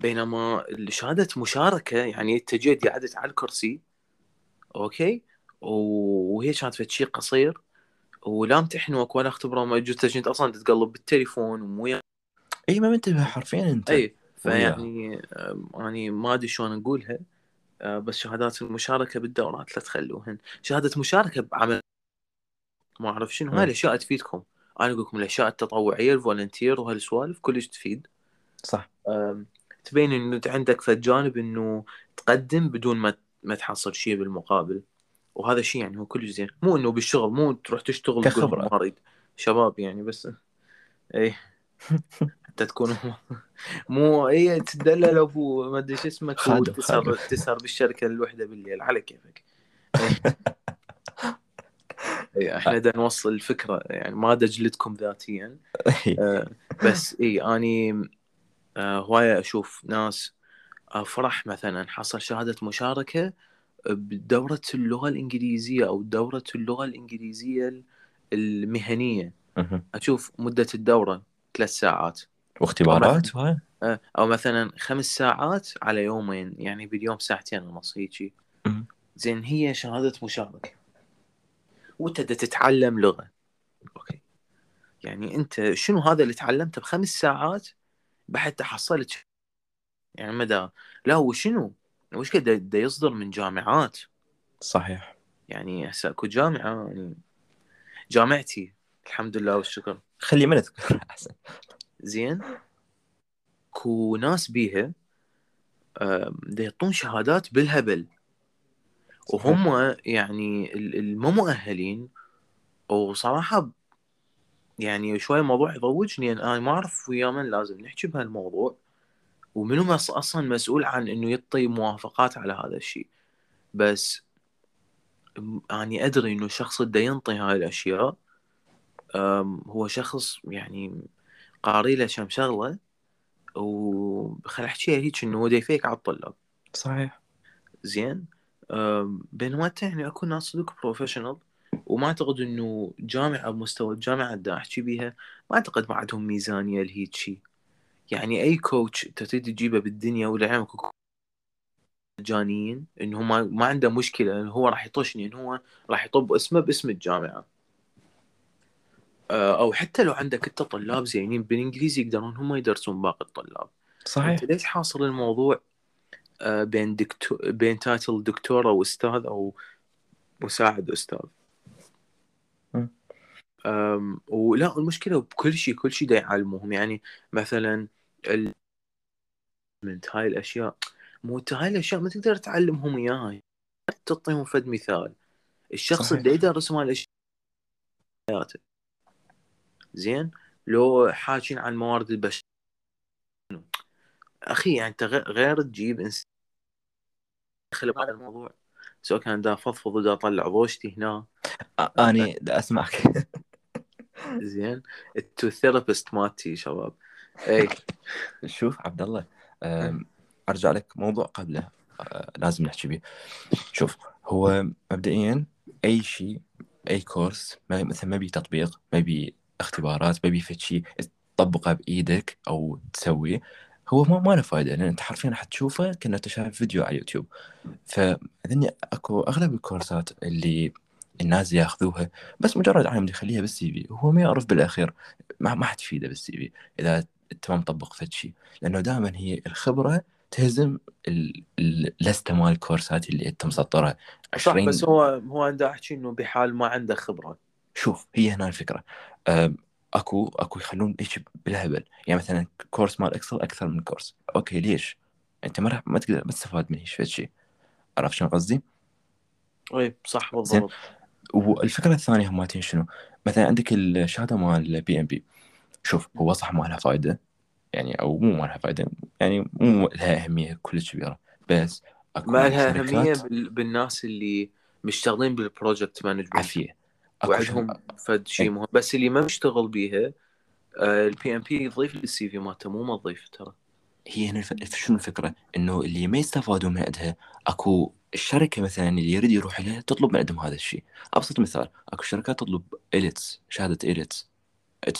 بينما شهاده مشاركة يعني انت جيت قعدت على الكرسي okay؟ وهي كانت فد شيء قصير ولا امتحنوك ولا اختبروا ما انت أصلا تتقلب بالتليفون ومو اي ما منتبه حرفيا أنت. اي فيعني أني ما أدري شلون نقولها أه، بس شهادات المشاركة بالدورات لا تخلوهن. شهادة مشاركة بعمل. ما أعرف شنو هاي. الأشياء تفيدكم. أنا أقول لكم الأشياء التطوعية ال volunteer وهالسوالف كلش تفيد. صح. تبين إنه أنت عندك في الجانب إنه تقدم بدون ما ما تحصل شيء بالمقابل. وهذا شيء يعني هو كلش زين. مو إنه بالشغل مو تروح تشتغل. ما اريد شباب يعني بس. اي حتى تكون مو اي تدلل أبو ما أدري شو اسمك خادم. تسهر بالشركة الوحدة بالليل. على كيفك. إي. اي إحنا دا نوصل الفكرة يعني ما دا اجلدكم ذاتيا. آه، بس اي أني آه، هواية أشوف ناس آه، فرح مثلا حصل شهادة مشاركة بدورة اللغة الإنجليزية أو دورة اللغة الإنجليزية المهنية. مهم. أشوف مدة الدورة ثلاث ساعات. واختبارات وهاي آه، أو مثلا خمس ساعات على يومين يعني باليوم ساعتين ونص هيجي. زين هي شهادة مشاركة. وأنت دا تتعلم لغة. أوكي. يعني أنت شنو هذا اللي تعلمته بخمس ساعات بعد حصلت يعني مدى لا وشنو وش قد يصدر من جامعات؟ صحيح. يعني هسه أكو جامعة يعني جامعتي. الحمد لله والشكر. خلي ما نذكر احسن زين. كو ناس بيها دا يعطون شهادات بالهبل. وهم يعني ال- المو مؤهلين وصراحة يعني شوي الموضوع يضوجني أنا ما أعرف ويا من لازم نحكي بهالموضوع ومنو مس- أصلا مسؤول عن إنه يعطي موافقات على هذا الشيء. بس أني أدري إنه الشخص اللي ينطي هاي الأشياء هو شخص يعني قاري له كم شغلة وخل أحكيها هيك إنه هو يفيك على الطلاب. صحيح. زين؟ بينما انت يعني اكو ناس صدق professional وما أعتقد إنه جامعة بمستوى الجامعة اللي أحكي بيها ما أعتقد ما عندهم ميزانية لهيك شيء يعني أي coach أنت تريد تجيبه بالدنيا ولعلمك مجانيين انه ما ما عنده مشكلة انه هو راح يطشني انه هو راح يطب اسمه باسم الجامعة. آه، أو حتى لو عندك انت طلاب زينين بالإنجليزي يقدرون هم يدرسون باقي الطلاب. صحيح. أنت ليش حاصر الموضوع بين دكتور بين تايتل دكتور أو أستاذ أو مساعد أستاذ. أم، ولا المشكلة بكل شيء كل شيء دا يعلموهم يعني مثلا ال... من هاي الأشياء. مو هاي الأشياء ما تقدر تعلمهم اياها تعطيهم فد مثال. الشخص صحيح. اللي يدرس مال الأشياء. زين؟ لو حاكين عن موارد البشر. أخي يعني أنت غير تجيب إنسان يدخل بهذا الموضوع سواء كان دا فضفض ودا طلع ضوجتي هنا. أني دا أسمعك. زين. أنتو therapist مالتي شباب. اي شوف عبد الله أم، أرجع لك موضوع قبله. لازم نحكي به شوف هو مبدئيا أي شيء أي كورس ما مثلا ما بي تطبيق ما بي اختبارات ما بي شيء تطبقه بإيدك أو تسويه. هو ما ما له فائده لأن أنت حرفيا راح تشوفه كأنه أنت شايف فيديو على اليوتيوب فاذني أكو أغلب الكورسات اللي الناس ياخذوها بس مجرد عالم يخليها بال CV هو ما يعرف بالأخير ما ما حتفيده بال CV إذا أنت ما مطبق فد شيء لأنه دائما هي الخبرة تهزم ال- ال- اللستة مال الكورسات اللي أنت مسطرها. صح 20 بس هو هو عنده أحكي إنه بحال ما عنده خبرة. شوف هي هنا الفكرة. أكو أكو يخلون هيك بالهبل. يعني مثلا كورس مال Excel أكثر من كورس. okay ليش؟ أنت ما راح ما تقدر ما تستفاد من هيك شيء عرفت شنو قصدي؟ اي صح زين. بالضبط. والفكرة الثانية هماتين شنو؟ مثلا عندك الشهادة مال PMP شوف هو صح ما لها فائده يعني أو مو ما لها فائده يعني مو لها أهمية كلش كبيرة. بس أكو ما لها أهمية بال... بالناس اللي مشتغلين بال project management عافية. وعندهم فد شيء إيه. مهم بس اللي ما بيشتغل بيها ال PMP يضيف لل CV مالته مو ما تضيف ترى هي هنا الف... شنو الفكرة؟ إنه اللي ما يستفادوا من عندها أكو الشركة مثلا اللي يريد يروح لها تطلب من عندهم هذا الشيء أبسط مثال أكو شركات تطلب IELTS شهادة IELTS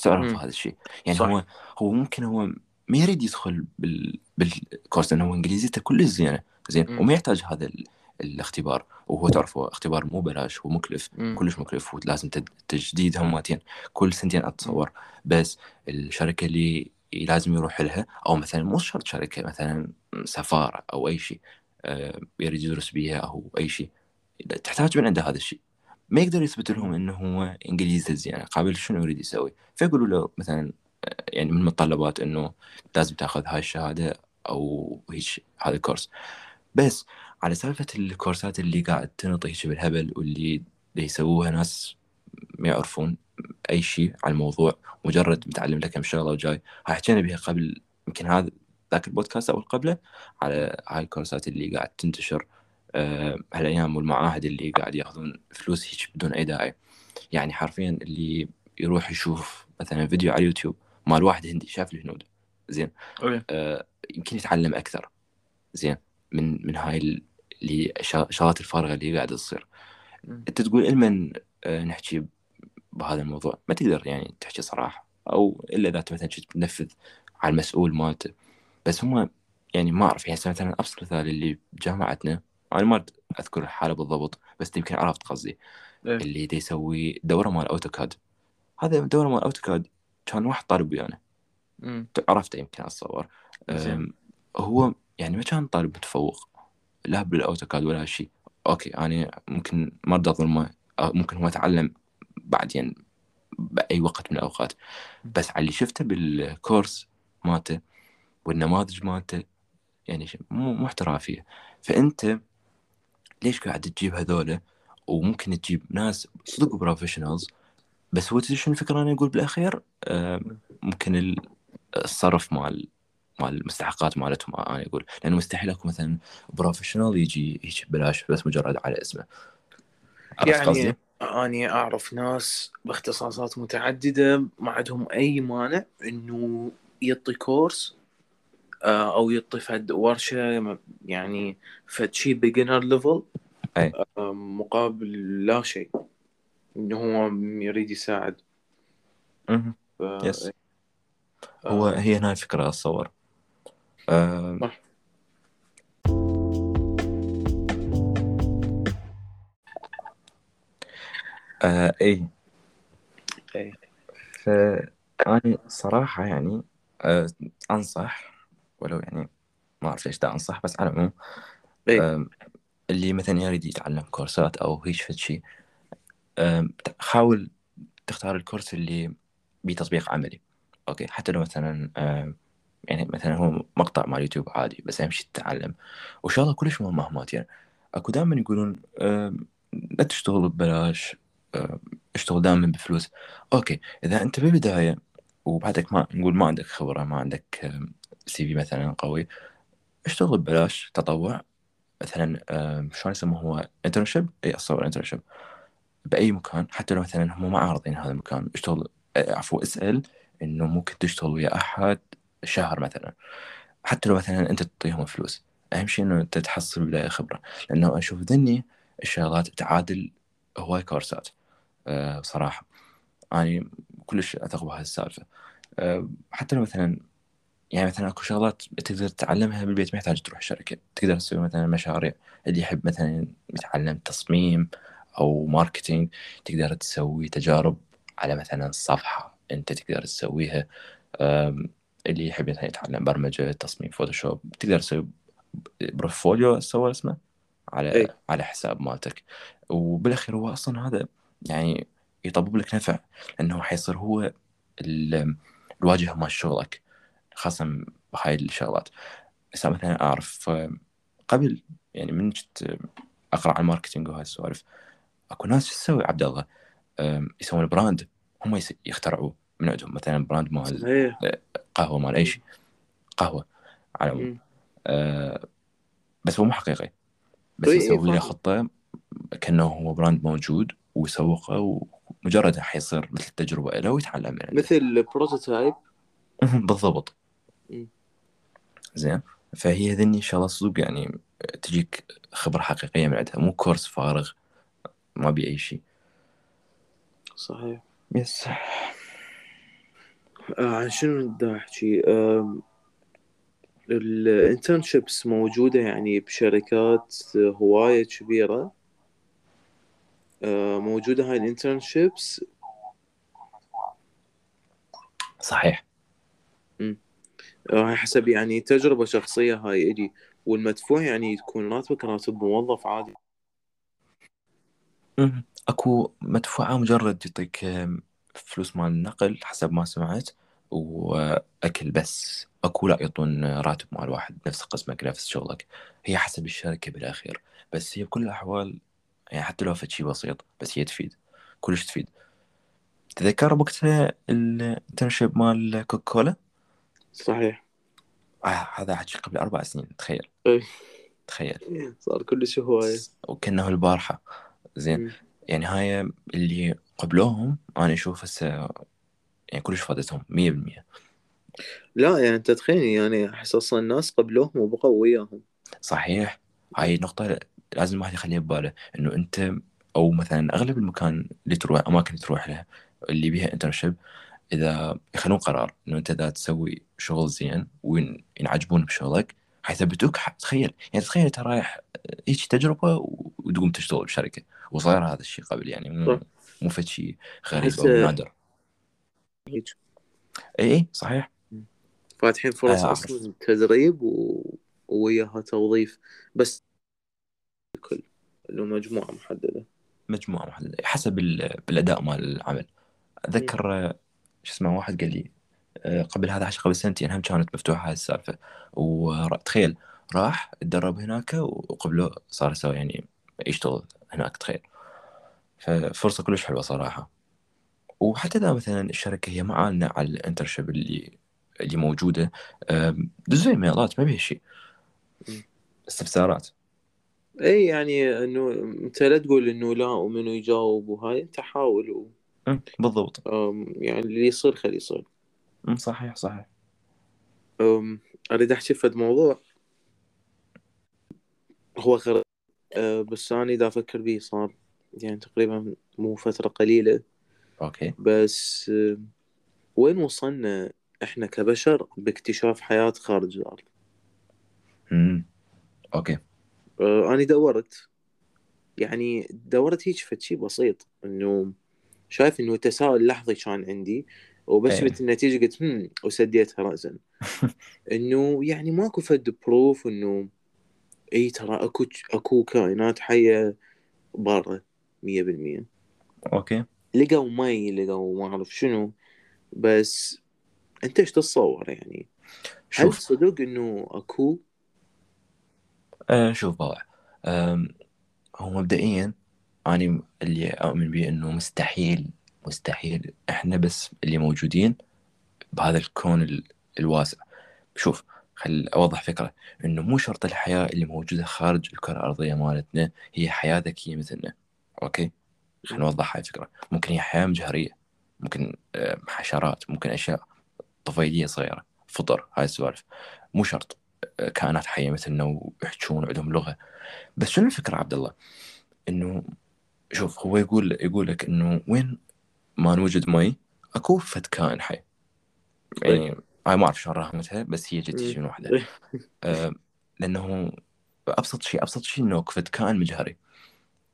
تعرف. هذا الشيء يعني صح. هو هو ممكن هو ما يريد يدخل بال... بالكورس لأنه هو انجليزيته كلش زينه زين. وما يحتاج هذا ال... الاختبار وهو تعرف هو اختبار مو بلاش هو مكلف. كلش مكلف ولازم تد- تجديد هماتين كل سنتين أتصور. بس الشركة اللي لازم يروح لها أو مثلا مو شرط شركة مثلا سفارة أو أي شيء آه، يريد يدرس بيها أو أي شيء تحتاج من عنده هذا الشيء. ما يقدر يثبت لهم إنه هو إنجليزي زين قابل شنو يريد يسوي؟ فيقولوا له مثلا آه، يعني من المتطلبات إنه لازم تأخذ هاي الشهادة أو هيك هذا الكورس بس على سالفة الكورسات اللي قاعد تنطي هيك بالهبل واللي يسووها ناس ما يعرفون أي شيء عن الموضوع مجرد متعلم لك كم شغلة وجاي. هاي حكينا بها قبل يمكن هذا ذاك البودكاست أو قبله على هاي الكورسات اللي قاعد تنتشر آه، هالأيام والمعاهد اللي قاعد ياخذون فلوس هيك بدون أي داعي. يعني حرفيا اللي يروح يشوف مثلا فيديو على اليوتيوب مال واحد هندي شاف الهنود زين. إيه. آه، يمكن يتعلم أكثر. زين. من من هاي للشغلات الفارغة اللي قاعدة تصير. أنت تقول المن آه، نحكي بهذا الموضوع. ما تقدر يعني تحكي صراحة أو إلا إذا أنت مثلا تنفذ على المسؤول مالته. بس هم يعني ما أعرف يعني مثلا أبسط مثال اللي بجامعتنا أنا ما أذكر الحالة بالضبط بس يمكن عرفت قصدي. إيه. اللي دا يسوي دورة مال AutoCAD. هذا دورة مال AutoCAD كان واحد طالب ويانا. عرفته يمكن اتصور هو يعني ما كان طالب متفوق. لا بال AutoCAD ولا شيء okay أنا ممكن ما أرضى اظلمه أو ممكن هو تعلم بعدين بأي وقت من الأوقات. بس على اللي شفته بالكورس مالته والنماذج مالته يعني مو مو احترافية. فأنت ليش قاعد تجيب هذولا؟ وممكن تجيب ناس صدق professionals بس هو تدري شنو الفكرة أنا أقول بالأخير؟ آه، ممكن ال- الصرف مال مال المستحقات مالتهم أنا أقول. لأنه مستحيل اكو مثلا professional يجي هيك ببلاش بس مجرد على اسمه. يعني قصدي؟ أنا أعرف ناس باختصاصات متعددة ما عندهم أي مانع إنه يعطي course آه، أو يعطي فد ورشة يعني فد شي beginner level. مقابل لا شيء إنه هو يريد يساعد. ف... yes آه، هو هي هنا الفكرة اتصور آه، صح. آه اي أي. فأنا صراحة يعني آه أنصح ولو يعني ما أعرف ليش دا أنصح بس على العموم. آم، اللي مثلا يريد يتعلم course ات أو هيك فد شيء آم، حاول تختار ال course اللي بتطبيق عملي أوكي حتى لو مثلا آم، يعني مثلا هو مقطع مال يوتيوب عادي بس أهم شيء تتعلم. وشغلة كلش مهمة مهمات يعني أكو دائما يقولون لا تشتغل ببلاش اشتغل دائما بفلوس. أوكي إذا أنت بالبداية وبعدك ما نقول ما عندك خبرة ما عندك CV مثلا قوي اشتغل ببلاش تطوع. مثلا شلون يسموه هو؟ internship إي اتصور internship بأي مكان حتى لو مثلا هم ما عارضين هذا المكان. اشتغل آه، عفوا اسأل إنه ممكن تشتغل ويا أحد. شهر مثلا. حتى لو مثلا أنت تعطيهم فلوس. أهم شيء إنه أنت تحصل بالبدايه خبرة. لأنه أشوف ذني الشغلات تعادل هواي course ات. أه صراحة اني كلش أثق بهذه السالفة. أه حتى لو مثلا يعني مثلا أكو شغلات تقدر تتعلمها بالبيت ما يحتاج تروح شركة. تقدر تسوي مثلا مشاريع. اللي يحب مثلا يتعلم تصميم أو marketing تقدر تسوي تجارب على مثلا صفحة أنت تقدر تسويها. اللي يحب مثلا يتعلم برمجة تصميم Photoshop تقدر تسوي portfolio تصور اسمه على إي. على حساب مالتك. وبالأخير هو أصلا هذا يعني يطب لك نفع لأنه حيصير هو ال- الواجهه مال شغلك خاصة بهاي الشغلات. هسه مثلا أعرف آه، قبل يعني من كنت أقرأ عن ال marketing وهاي السوالف أكو ناس شو تسوي عبد الله؟ يسوون brand هم يخترعوه من عندهم. مثلا brand مال قهوة مال أي شيء قهوة على العموم. آه، بس هو مو حقيقي. بس إي يسوي له. خطة كأنه هو brand موجود ويسوقه ومجرد حيصير مثل تجربة له ويتعلم من عنده مثل prototype بالضبط. زين. فهي ذني إن شاء الله صدق يعني تجيك خبرة حقيقية من عندها. مو course فارغ ما بي أي شيء. صحيح. Yes. عن شنو بدي أحكي؟ ال internships موجودة يعني بشركات هواية كبيرة. آه، موجودة هاي ال internships. صحيح. هاي حسب يعني تجربة شخصية هاي إلي. والمدفوع يعني يكون راتبك راتب موظف عادي. أكو مدفوعة مجرد يعطيك فلوس مال النقل حسب ما سمعت وأكل بس. أكو لا يعطون راتب مال واحد نفس قسمك نفس شغلك. هي حسب الشركة بالأخير. بس هي بكل الأحوال يعني حتى لو فد شيء بسيط بس هي تفيد. كلش تفيد. تذكر بوقتها الانترنشيب مال كوكولا صحيح. آه هذا حكي قبل أربع سنين تخيل. إيه. تخيل. صار كلش هواية. وكأنه البارحة. زين. يعني هاي اللي قبلوهم أنا أشوف هسه يعني كلش فادتهم مية بالمية. لا يعني أنت تخيل يعني أحس أصلا الناس قبلوهم وبقوا وياهم. صحيح. هاي نقطة لازم الواحد يخليه بباله إنه أنت أو مثلا أغلب المكان اللي تروح أماكن اللي تروح لها اللي بيها internship إذا يخلون قرار إنه أنت اذا تسوي شغل زين وينعجبون بشغلك حيثبتوك تخيل. يعني تخيل أنت رايح هيك تجربة وتقوم تشتغل بشركة. وصاير هذا الشيء قبل يعني مو مو فد شيء غريب أو نادر. اي اي صحيح. فاتحين فرص آه أصلا تدريب و... وياها توظيف بس الكل. انه مجموعة محددة. مجموعة محددة حسب بالأداء مال العمل. اتذكر شو اسمه واحد قال لي آه، قبل هذا قبل سنتين هم كانت مفتوحة هاي السالفة. وتخيل راح تدرب هناك وقبله صار يسوي يعني يشتغل هناك تخيل. ففرصة كلش حلوة صراحة. وحتى إذا مثلا الشركة هي معانا على الانترشيب اللي اللي موجودة دزوا إيميلات ما بيها شيء. استفسارات. اي يعني إنه أنت لا تقول إنه لا ومنو يجاوب وهاي أنت حاول و... بالضبط. يعني اللي يصير خليه يصير. صحيح صحيح. أريد أحكي فد موضوع هو خر... أه بس أنا إذا أفكر به صار يعني تقريبا مو فترة قليلة. أوكي. بس أه وين وصلنا إحنا كبشر باكتشاف حياة خارج الأرض؟ امم أوكي. أه أنا دورت. يعني دورت هيك فد شيء بسيط إنه شايف إنه تساؤل لحظي كان عندي وبس شفت إيه. النتيجة قلت هم وسديتها راسا. إنه يعني ماكو فد proof إنه إي ترى أكو أكو كائنات حية برا. 100% أوكي. لقوا مي لقوا ما أعرف شنو بس أنت إيش تتصور يعني؟ شوف. هل صدق إنه أكو؟ أه شوف أه هو مبدئيا أنا اللي أؤمن به إنه مستحيل مستحيل إحنا بس اللي موجودين بهذا الكون الواسع. شوف خل أوضح فكرة. إنه مو شرط الحياة اللي موجودة خارج الكرة الأرضية مالتنا هي حياة ذكية مثلنا. أوكي؟ خلينا نوضح هاي الفكرة. ممكن هي حياة مجهرية ممكن آه، حشرات ممكن أشياء طفيلية صغيرة فطر هاي السوالف. مو شرط آه، كائنات حية مثلنا ويحجون وعندهم لغة. بس شنو الفكرة عبد الله؟ إنه شوف هو يقول يقول لك إنه وين ما نوجد مي أكو فد كائن حي. يعني هاي ما أعرف شلون رهمتها بس هي جت تجي من واحدة. آه لأنه أبسط شيء أبسط شيء إنه فد كائن مجهري.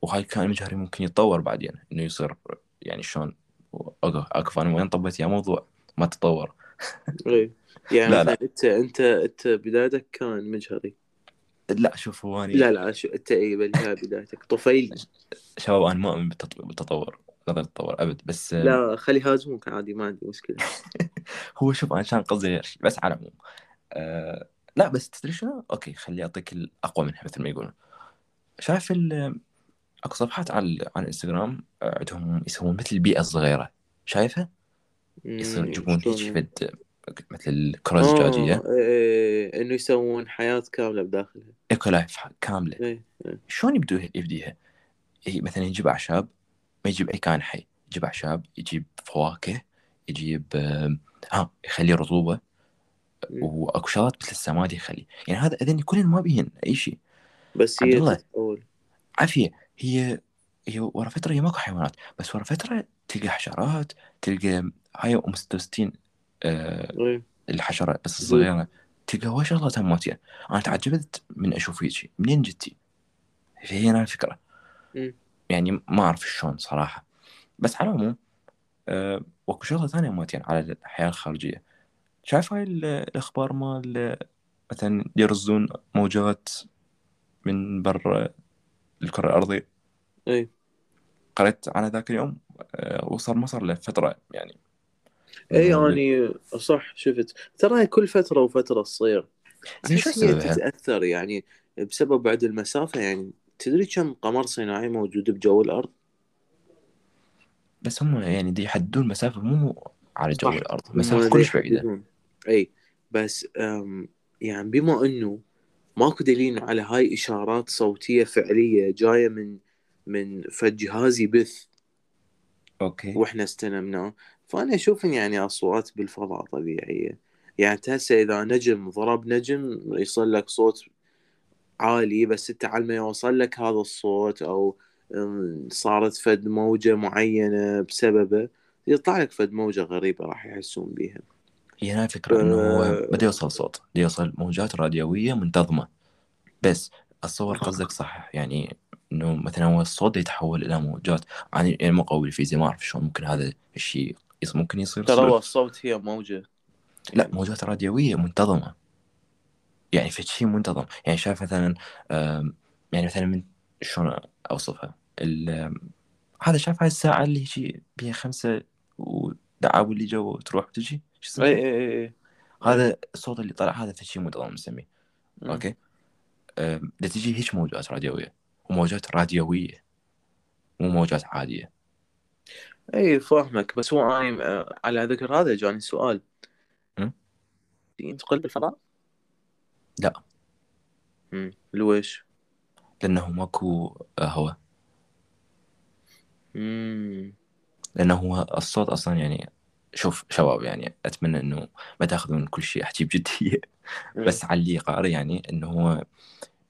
وهاي الكائن المجهري ممكن يتطور بعدين إنه يصير يعني شلون اكو أنا وين طبيت يا موضوع؟ ما تطور. إي يعني لا لا. أنت أنت أنت بدايتك كان مجهري لا شوف هو أني... لا لا شو أنت إي بدايتك. طفيلي شباب أنا ما اؤمن بالتطور نظرية التطور أبد بس لا خلي هاجموك عادي ما عندي مشكلة. هو شوف أنا كان قصدي بس على العموم آه لا بس تدري شنو؟ أوكي خلي أعطيك الاقوى منها مثل ما يقولون. شايف أكو صفحات على على الإنستغرام عندهم يسوون مثل البيئة الصغيرة. شايفها؟ يصير يجيبون هيك فد مثل الكره الزجاجيه آه إيه إنه يسوون حياة كاملة بداخلها eco life كاملة. إيه. إيه. شلون يبدو يبديها؟ مثلا يجيب أعشاب ما يجيب أي كائن حي. يجيب أعشاب يجيب فواكه يجيب ها يخلي رطوبة. وأكو شغلات مثل السماد يخلي. يعني هذا اذن كلن ما بيهن أي شيء. بس هي عافية. هي هي ورا فترة هي ماكو حيوانات بس ورا فترة تلقى حشرات تلقى هاي أم 66 آه الحشره بس الصغيرة تلقى هواي شغلات ماتين أنا تعجبت من أشوف هيك منين جتي؟ فهي أنا الفكرة يعني ما أعرف شلون صراحة. بس على العموم أه وأكو شغلة ثانية مالتين على الحياة الخارجية. شايف هاي الأخبار مال مثلا يرزون موجات من برا الكره الأرضية. إي. قريت على ذاك اليوم وصار ما صار له فتره يعني. إي يعني صح شفت. ترى كل فترة وفترة تصير. شو تتأثر يعني بسبب بعد المسافة يعني تدري كم قمر صناعي موجود بجو الأرض؟ بس هم يعني دي يحددون مسافة مو على جو الأرض مسافة كلش بعيدة. أي بس يعني بما أنه ماكو دليل على هاي إشارات صوتية فعلية جاية من من فد جهاز يبث أوكي. وإحنا استلمناه. فأنا أشوف يعني أصوات بالفضاء طبيعية. يعني هسه إذا نجم ضرب نجم يصل لك صوت عالي بس أنت على ما يوصل لك هذا الصوت أو صارت فد موجة معينة بسببه يطلع لك فد موجة غريبة راح يحسون بيها. هي هنا الفكرة إنه هو. بده يوصل صوت بده يوصل موجات راديوية منتظمة بس اتصور. قصدك صح يعني إنه مثلا هو الصوت يتحول إلى موجات يعني يعني مو قوي الفيزياء ما أعرف شلون ممكن هذا الشيء ممكن يصير ترى. هو الصوت هي موجة لا موجات راديوية منتظمة يعني في شيء منتظم يعني شايف مثلا يعني مثلا من شلون أوصفها ال- هذا شايف هاي الساعة اللي شيء بيها خمسة ودعاوي اللي جو تروح وتجي شو اسمه؟ اي اي اي هذا الصوت اللي طلع هذا في شيء منتظم نسميه. أوكي؟ تجي هيك موجات راديوية؟ وموجات راديوية مو موجات عادية. إي فاهمك. بس هو أنا على ذكر هذا جاني سؤال? ينتقل بالفضاء؟ لا. امم لويش؟ لأنه ماكو هواء. امم لأنه هو الصوت أصلا يعني شوف شباب يعني أتمنى إنه ما تأخذون كل شيء أحكي بجدية. بس على اللي قاري يعني إنه هو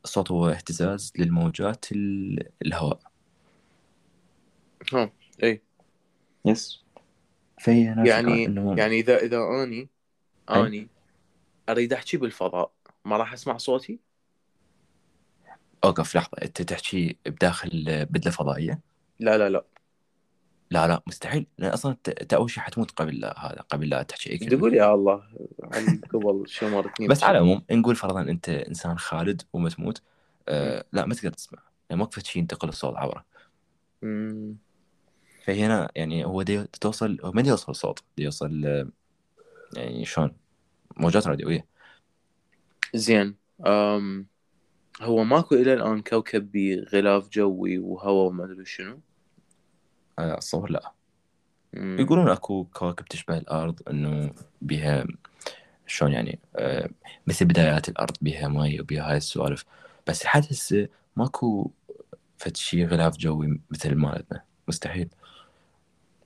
الصوت هو اهتزاز للموجات ال- الهواء. ها اي يس. الفكرة يعني إنه يعني إذا إذا أني أي. أني أريد أحكي بالفضاء ما راح أسمع صوتي؟ أوقف لحظة أنت تحكي بداخل بدلة فضائية؟ لا لا لا. لا لا مستحيل. أنت أول شيء حتموت قبل لا هذا قبل لا تحكي أي كلمة تقول يا الله عن قبل شو مرتين بس على العموم نقول فرضا أنت إنسان خالد وما تموت آه لا ما تقدر تسمع. يعني ماكو شيء ينتقل الصوت عبرة. فهنا يعني هو دي توصل هو ما دي يوصل صوت دي يوصل آه، يعني شلون؟ موجات راديوية. زين أم هو ماكو إلى الآن كوكب بغلاف جوي وهواء وما أدري شنو. اتصور لا. مم. يقولون أكو كواكب تشبه الأرض إنه بها شلون يعني آه مثل بدايات الأرض بها مي وبها هاي السوالف. بس لحد هسه ماكو فد شي غلاف جوي مثل مالتنا. مستحيل.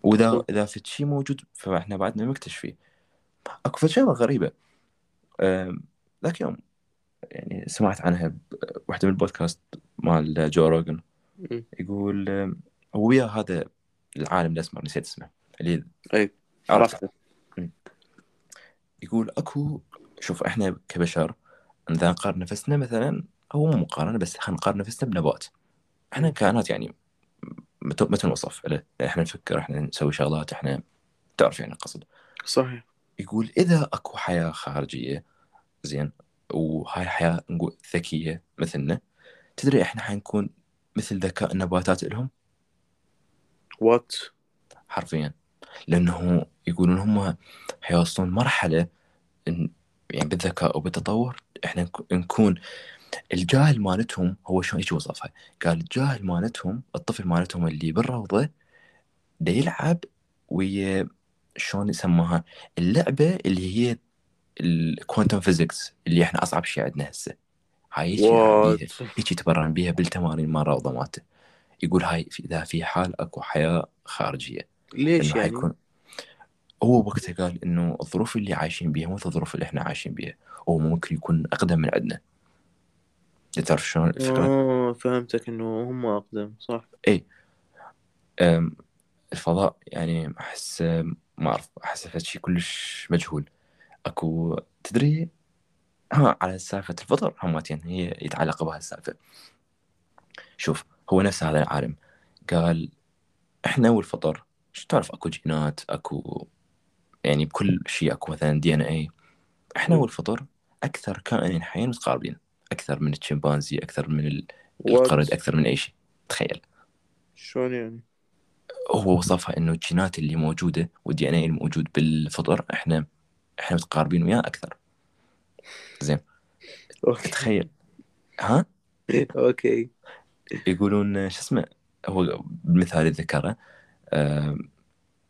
وإذا إذا فد شي موجود فإحنا بعدنا مكتشفين أكو فد شغلة غريبة. آم، ذاك يوم يعني سمعت عنها بواحدة من البودكاست مال Joe Rogan. يقول آم، هو ويا هذا العالم الاسمر نسيت اسمه. اللي اي عرفت عرفت يقول أكو شوف إحنا كبشر اذا نقارن نفسنا مثلا هو مو مقارنة بس خلينا نقارن نفسنا بنبات. إحنا كائنات يعني مت- متى نوصف له إحنا نفكر إحنا نسوي شغلات إحنا تعرف يعني القصد. صحيح. يقول إذا أكو حياة خارجية زين وهاي الحياة نقول ذكية مثلنا تدري إحنا حنكون مثل ذكاء النباتات لهم؟ وات حرفيا. لأنه يقولون هم حيوصلون مرحلة إن يعني بالذكاء وبالتطور إحنا نك- نكون الجاهل مالتهم هو شلون إيش وصفها؟ قال الجاهل مالتهم الطفل مالتهم اللي بالروضة دا يلعب ويا شلون يسموها؟ اللعبة اللي هي ال quantum physics اللي إحنا أصعب شيء عندنا هسه. هاي هيك يتبرن بيها بالتمارين مال الروضة مالته. يقول هاي إذا في حال أكو حياة خارجية ليش يعني؟ حيكون هو وقتها قال إنه الظروف اللي عايشين بيها مو الظروف اللي إحنا عايشين بيها هو ممكن يكون أقدم من عندنا. تعرف شلون الفكرة؟ آه فهمتك إنه هم أقدم صح. أم، الفضاء يعني أحس ما أعرف أحس شيء كلش مجهول. أكو تدري؟ ها على سالفة الفطر هماتين هي يتعلق بها السالفه شوف هو نفس هذا العالم. قال إحنا والفطر شو تعرف؟ أكو جينات أكو يعني بكل شيء أكو مثلا دي إن اي إحنا. والفطر أكثر كائنين حيين متقاربين أكثر من الشمبانزي أكثر من القرد أكثر من أي شيء. تخيل. شلون يعني؟ هو وصفها إنه الجينات اللي موجودة وال DNA الموجود بالفطر إحنا إحنا متقاربين وياه أكثر. زين. تخيل. ها؟ أوكي. يقولون شو اسمه هو بالمثال اللي ذكره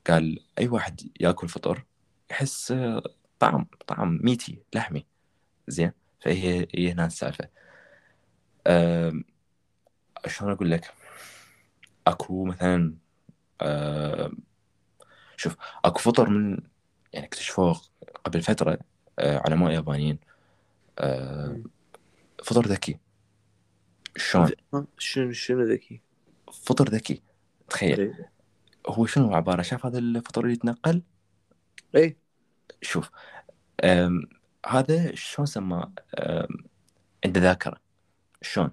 قال أي واحد يأكل فطر يحس آه، طعم طعم meaty لحمي. زين؟ فهي هي هنا السالفة. شلون أقول لك؟ أكو مثلا شوف أكو فطر من يعني اكتشفوه قبل فترة آه، علماء يابانيين آه،. فطر ذكي. شلون؟ ها شنو شنو ذكي؟ فطر ذكي. تخيل. إيه. هو شنو عباره شاف هذا الفطر اللي يتنقل؟ اي شوف. أم هذا شلون سماه؟ عنده ذاكرة. شلون؟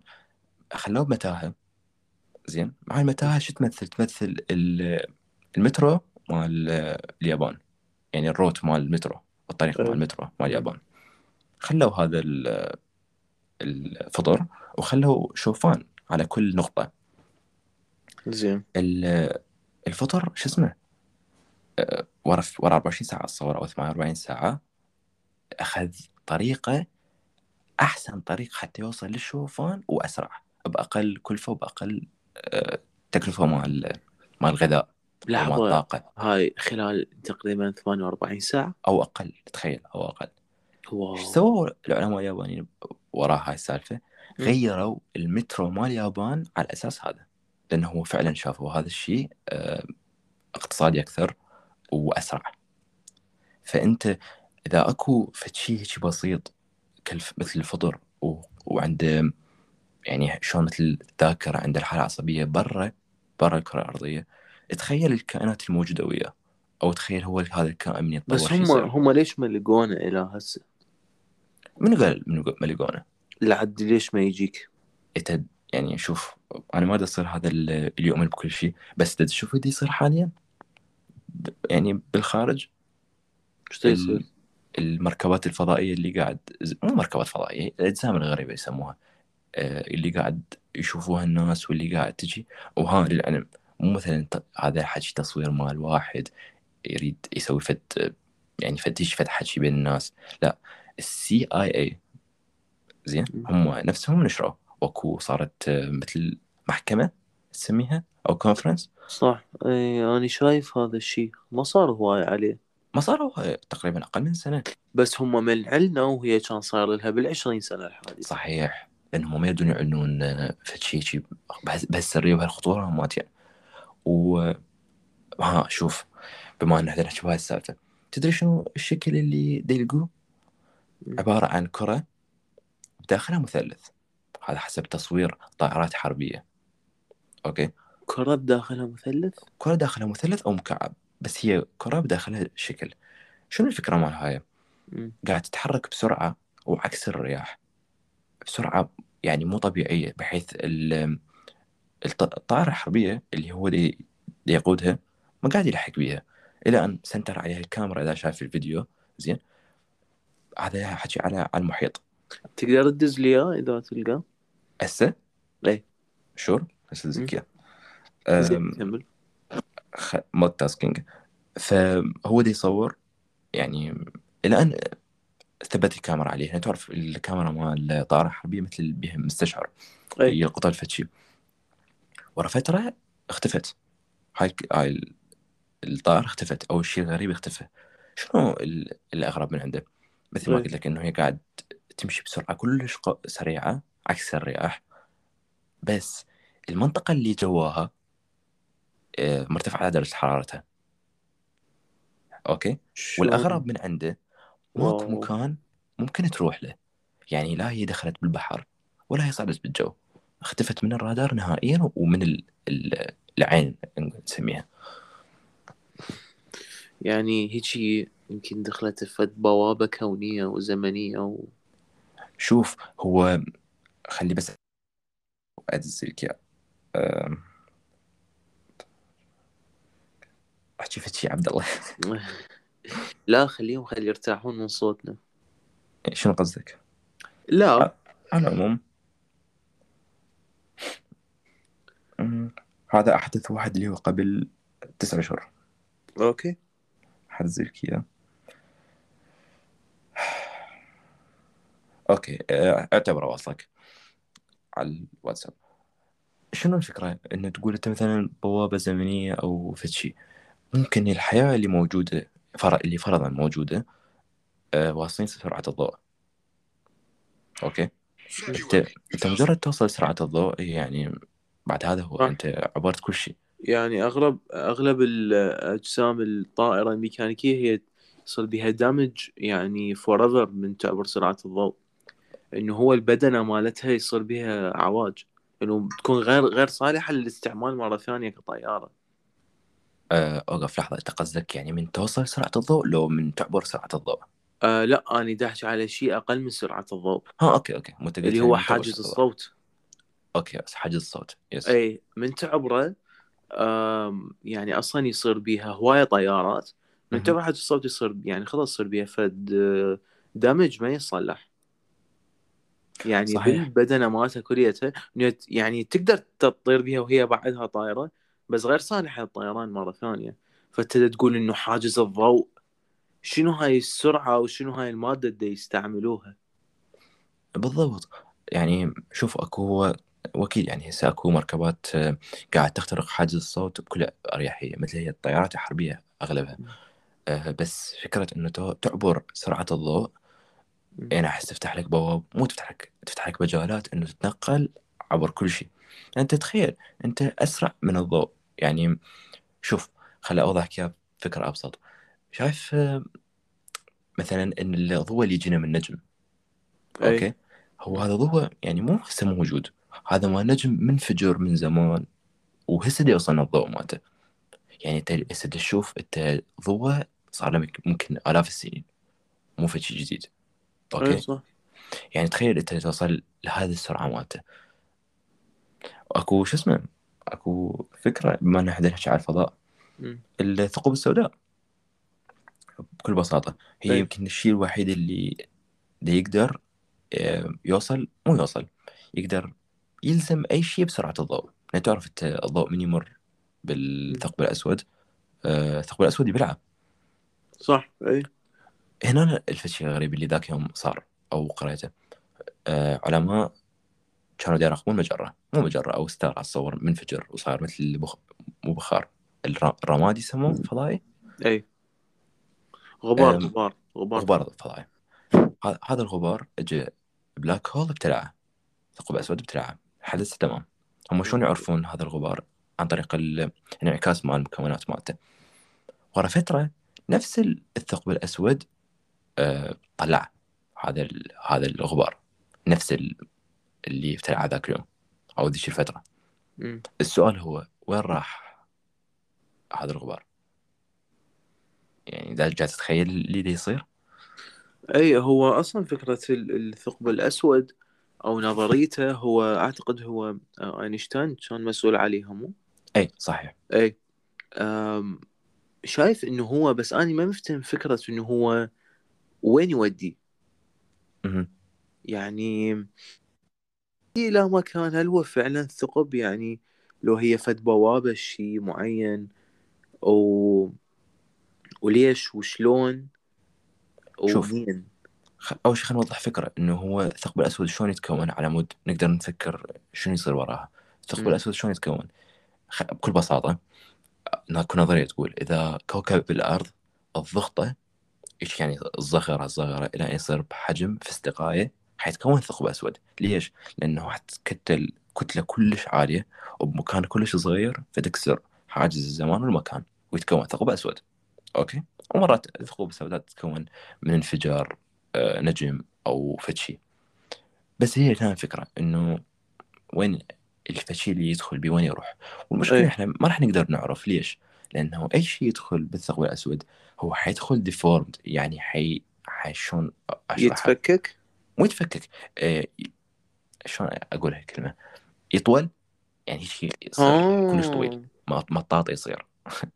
خلوه بمتاهة. زين. مع المتاهة شو تمثل؟ تمثل ال- المترو مال اليابان. يعني الروت مال المترو. الطريق مال أي. المترو مال اليابان. خلوا هذا ال- الفطر وخلوا شوفان على كل نقطة. زين. ال- الفطر شو اسمه؟ ورا ورا 24 ساعة اتصور أو 48 ساعة. أخذ طريقة أحسن طريق حتى يوصل للشوفان وأسرع. بأقل كلفة وبأقل أه، تكلفة مال مال الغذاء أو مال لحظة. الطاقه هاي خلال تقريبا 48 ساعة؟ أو أقل تخيل أو أقل. واو. سووا العلماء اليابانيين؟ وراء هاي السالفة؟ غيروا المترو مال اليابان على أساس هذا لأنه هو فعلا شافوا هذا الشيء أه، اقتصادي أكثر وأسرع فأنت إذا أكو شيء هيك بسيط مثل الفطر و... وعنده يعني شلون مثل الذاكرة عنده الحالة العصبية برا برا الكرة الأرضية تخيل الكائنات الموجودة وياه أو تخيل هو هذا الكائن من يتطور بس هم. هم ليش ما لقونه إلى هسه؟ من قال من قال مليقونه لحد ليش ما يجيك؟ انت يعني شوف أنا ما دا يصير هذا ال- اللي يؤمن بكل شيء بس تشوف اللي يصير حاليا يعني بالخارج إيش يصير؟ ال- المركبات الفضائية اللي قاعد مو مركبات فضائية الاجسام الغريبة يسموها آه، اللي قاعد يشوفوها الناس واللي قاعد تجي وها للعلم مو مثلا هذا حكي تصوير مال واحد يريد يسوي فد يعني فتيش فد حكي بين الناس لا السي آي اي زين. هم نفسهم نشروا واكو صارت آه، مثل محكمة تسميها أو conference صح. اي أنا شايف هذا الشيء. ما صار هواي عليه. ما صاروا تقريبا أقل من سنة. بس هم من علنا وهي كان صار لها بالعشرين سنة الحادثة صحيح. لأنهم ما يريدون يعلنون آه، فد شيء شيء بهالس- بهالسرية وبهالخطورة مالتين و ها شوف بما إن إحنا نحكي بهاي السالفة تدري شنو الشكل اللي دا عبارة عن كرة بداخلها مثلث. هذا حسب تصوير طائرات حربية. أوكي؟ كرة بداخلها مثلث؟ كرة داخلها مثلث أو مكعب بس هي كرة بداخلها شكل. شنو الفكرة مال هاي؟ قاعد تتحرك بسرعة وعكس الرياح. بسرعة يعني مو طبيعية بحيث ال- الط- الطائرة الحربية اللي هو دي, يقودها ما قاعد يلحق بيها. إلى أن center عليها الكاميرا إذا شايف الفيديو زين. هذا حكي على على المحيط. تقدر تدز لي إياه إذا تلقى هسه؟ إيه. sure؟ هسه. زكيه زين كمل. multitasking. فهو دي يصور يعني إلى ان ثبت الكاميرا عليه. يعني تعرف الكاميرا مال الطائره الحربيه مثل بها مستشعر. اي يلقطها الفتشي ورا فترة اختفت. هاي هاي ال- الطائرة اختفت أو الشيء الغريب اختفى. شنو ال- الاغرب من عنده؟ مثل ما. قلت لك إنه هي قاعد تمشي بسرعة كلش سريعة عكس الرياح بس المنطقة اللي جواها آه، مرتفعة درجة حرارتها أوكي شلون؟ والأغرب من عنده ماكو. مكان ممكن تروح له يعني لا هي دخلت بالبحر ولا هي صعدت بالجو اختفت من الرادار نهائيا ومن ال... ال... العين نسميها يعني هيجي يمكن دخلت فد بوابة كونية وزمنية و... شوف هو خلي بس ادز لك اياه أم، احكي فد شي عبد الله؟ لا خليهم خلي يرتاحون من صوتنا. شنو قصدك؟ لا. على العموم. هذا أحدث واحد اللي هو قبل تسعة اشهر أوكي. حنزل لك اياه أوكي آه، أعتبره واصلك على الواتساب. شنو الفكرة؟ انه تقول أنت مثلا بوابة زمنية أو فد شي ممكن الحياة اللي موجودة فر... اللي فرضا موجودة آه، واصلين سرعة الضوء. أوكي؟ أنت أنت مجرد توصل سرعة الضوء يعني بعد هذا هو. أنت عبرت كل شيء. يعني أغلب أغلب الأجسام الطائرة الميكانيكية هي يصير بها damage يعني فور من تعبر سرعة الضوء. انه هو البدنة مالتها يصير بها عواج. إنه تكون غير غير صالحة للاستعمال مرة ثانية كطيارة. آه، أوقف لحظة أنت قصدك يعني من توصل سرعة الضوء لو من تعبر سرعة الضوء؟ آه لا أنا دا احچي على شيء أقل من سرعة الضوء. ها أوكي أوكي. مو قلت اللي هو حاجز. الصوت. أوكي بس حاجز الصوت. yes اي من تعبره يعني أصلا يصير بيها هواية طيارات. من. تعبر حاجز الصوت يصير يعني خلاص يصير بيها فد آه، damage ما يصلح. يعني صحيح. بالبدنة مالتها كليتها يعني تقدر تطير بيها وهي بعدها طايرة بس غير صالحه للطيران مرة ثانية. فأنت تقول إنه حاجز الضوء. شنو هاي السرعة وشنو هاي المادة اللي يستعملوها؟ بالضبط. يعني شوف أكو واكيد يعني هسه أكو مركبات آه، قاعد تخترق حاجز الصوت بكل أريحية مثل هي الطيارات الحربية أغلبها. آه، بس فكرة إنه تعبر سرعة الضوء يعني أحس تفتح لك بواب مو تفتح لك تفتح لك مجالات إنه تتنقل عبر كل شيء. يعني أنت تخيل أنت أسرع من الضوء. يعني شوف خلي أوضح لك فكرة أبسط. شايف مثلا إن الضوء اللي يجينا من النجم؟ أي. أوكي؟ هو هذا ضوء يعني مو هسه موجود. هذا ما نجم منفجر من زمان وهسه دي يوصلنا الضوء مالته. يعني أنت هسه تشوف أنت ضوء صار له مك- ممكن آلاف السنين مو في شيء جديد. أوكي. صح. يعني تخيل إنت توصل لهذه السرعة مالته. أكو شو اسمه؟ أكو فكرة بما ان إحنا نحكي على الفضاء. الثقوب السوداء. بكل بساطة. هي. يمكن الشيء الوحيد اللي اللي يقدر آه، يوصل مو يوصل يقدر يلزم أي شيء بسرعة الضوء. يعني تعرف إنت الضوء من يمر بالثقب الأسود؟ آه، الثقب الأسود يبلعه. صح أي. هنا الشيء الغريب اللي ذاك يوم صار أو قريته. آه، علماء كانوا يراقبون مجرة مو مجرة أو star اتصور منفجر وصار مثل بخ... مو بخار. الر- الرماد يسموه فضائي؟ إي. غبار أم، غبار غبار. غبار فضائي. هذا الغبار اجى black hole ابتلعه ثقب أسود ابتلعه حدث تمام. هم شلون يعرفون هذا الغبار؟ عن طريق ال- الانعكاس مال المكونات مالته. ورا فترة نفس ال- الثقب الأسود طلع هذا هذا الغبار نفس ال- اللي ابتلعه ذاك اليوم أو ذيك الفترة. السؤال هو وين راح هذا الغبار يعني دا جالس تتخيل اللي يصير؟ أي هو أصلا فكرة ال- الثقب الأسود أو نظريته هو أعتقد هو آه، أينشتاين كان مسؤول عليها مو؟ أي صحيح. أي شايف إنه هو بس أني ما مفتهم فكرة إنه هو وين يودي. يعني إلى مكان هل هو فعلا ثقب يعني لو هي فد بوابة شيء معين أو وليش وشلون شوف. ومين أول شيء خلينا نوضح فكرة إنه هو الثقب الأسود شلون يتكون على مود نقدر نفكر شنو يصير وراها الثقب مم. الأسود شلون يتكون. بكل بساطة هناك نظرية تقول إذا كوكب الأرض الضغطة إيش يعني الصغره الصغره إلى أن يصير بحجم في استقايه حيتكون ثقب أسود. ليش؟ لأنه حتكتل كتلة كلش عالية وبمكان كلش صغير فتكسر حاجز الزمان والمكان ويتكون ثقب أسود. أوكي؟ ومرات الثقوب السوداء تتكون من انفجار آه، نجم أو فتشي. بس هي كانت فكرة إنه وين الفتشي اللي يدخل بي وين يروح؟ والمشكلة أي. إحنا ما راح نقدر نعرف ليش. لأنه اي شيء يدخل بالثقب الأسود؟ هو حيدخل deformed يعني حي اشرحها يتفكك؟ مو يتفكك آه، شلون أقول هالكلمه يطول؟ يعني شيء يصير كلش طويل. ما- مطاط يصير.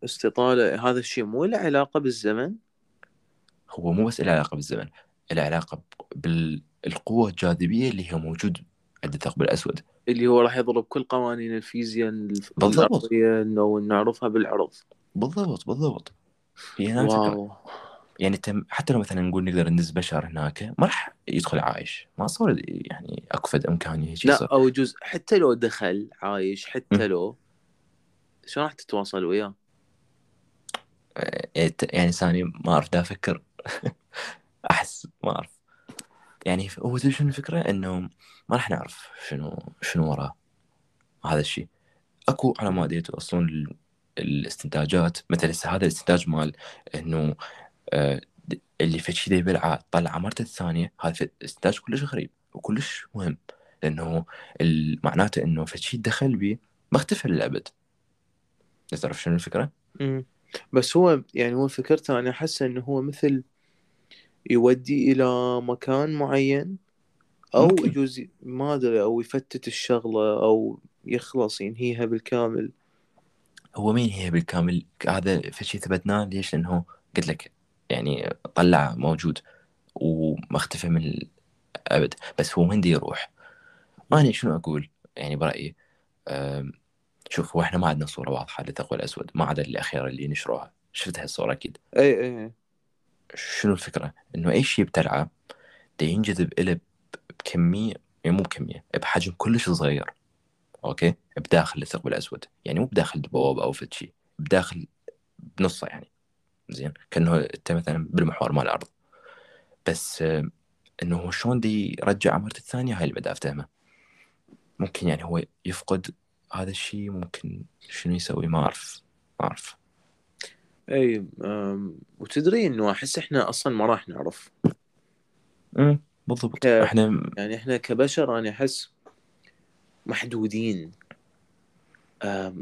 استطالة. هذا الشيء مو له علاقة بالزمن؟ هو مو بس له علاقة بالزمن له علاقة بالقوة الجاذبية اللي هي موجود عند الثقب الأسود. اللي هو راح يضرب كل قوانين الفيزياء الف- بالضبط. إنه نعرفها بالعرض. بالضبط بالضبط. هي هنا الفكرة واو. يعني انت حتى لو مثلا نقول نقدر ندز بشر هناك ما راح يدخل عايش. ما صار يعني أكو فد امكانيه لا يصير. أو جزء حتى لو دخل عايش حتى م. لو شلون راح تتواصل وياه؟ يعني ت- يعني ثاني ما أعرف دا أفكر. أحس ما أعرف. يعني هو شنو الفكرة؟ إنه ما راح نعرف شنو شنو وراه. هذا الشيء أكو علماء دي يتوصلون ال- الاستنتاجات. مثل هذا الاستنتاج مال إنه آه، اللي في شيء يبلعه طلع مرته الثانية هذا استنتاج كلش غريب وكلش مهم. لأنه معناته إنه فشي دخل بي بختفي للأبد. تعرف شنو الفكرة؟ مم. بس هو يعني هو فكرته أنا أحسه إنه هو مثل يودي إلى مكان معين أو ممكن. يجوز ما أدري أو يفتت الشغلة أو يخلص ينهيها بالكامل. هو مين هي بالكامل؟ هذا فشي ثبتناه؟ ليش؟ لأنه قلت لك يعني طلع موجود ومختفي من الأبد. بس هو وين يروح. أنا شنو أقول؟ يعني برأيي شوف هو إحنا ما عندنا صورة واضحة للثقب الأسود. ما عدا الأخيرة اللي نشروها. شفت هالصوره أكيد. أي أي شنو الفكرة؟ إنه أي شيء بتلعب دا ينجذب إله بكمية يعني مو بكمية بحجم كلش صغير. أوكي؟ بداخل الثقب الأسود. يعني مو بداخل البوابه أو فد شيء بداخل بنصه يعني. زين؟ كأنه أنت مثلا بالمحور مال الأرض. بس إنه هو شلون دي يرجع مرة الثانية؟ هاي اللي بدي أفتهمه. ممكن يعني هو يفقد هذا الشيء ممكن شنو يسوي؟ ما أعرف ما أعرف. أم، وتدري إنه أحس إحنا أصلا ما راح نعرف امم بالضبط ك- إحنا يعني إحنا كبشر أنا أحس محدودين.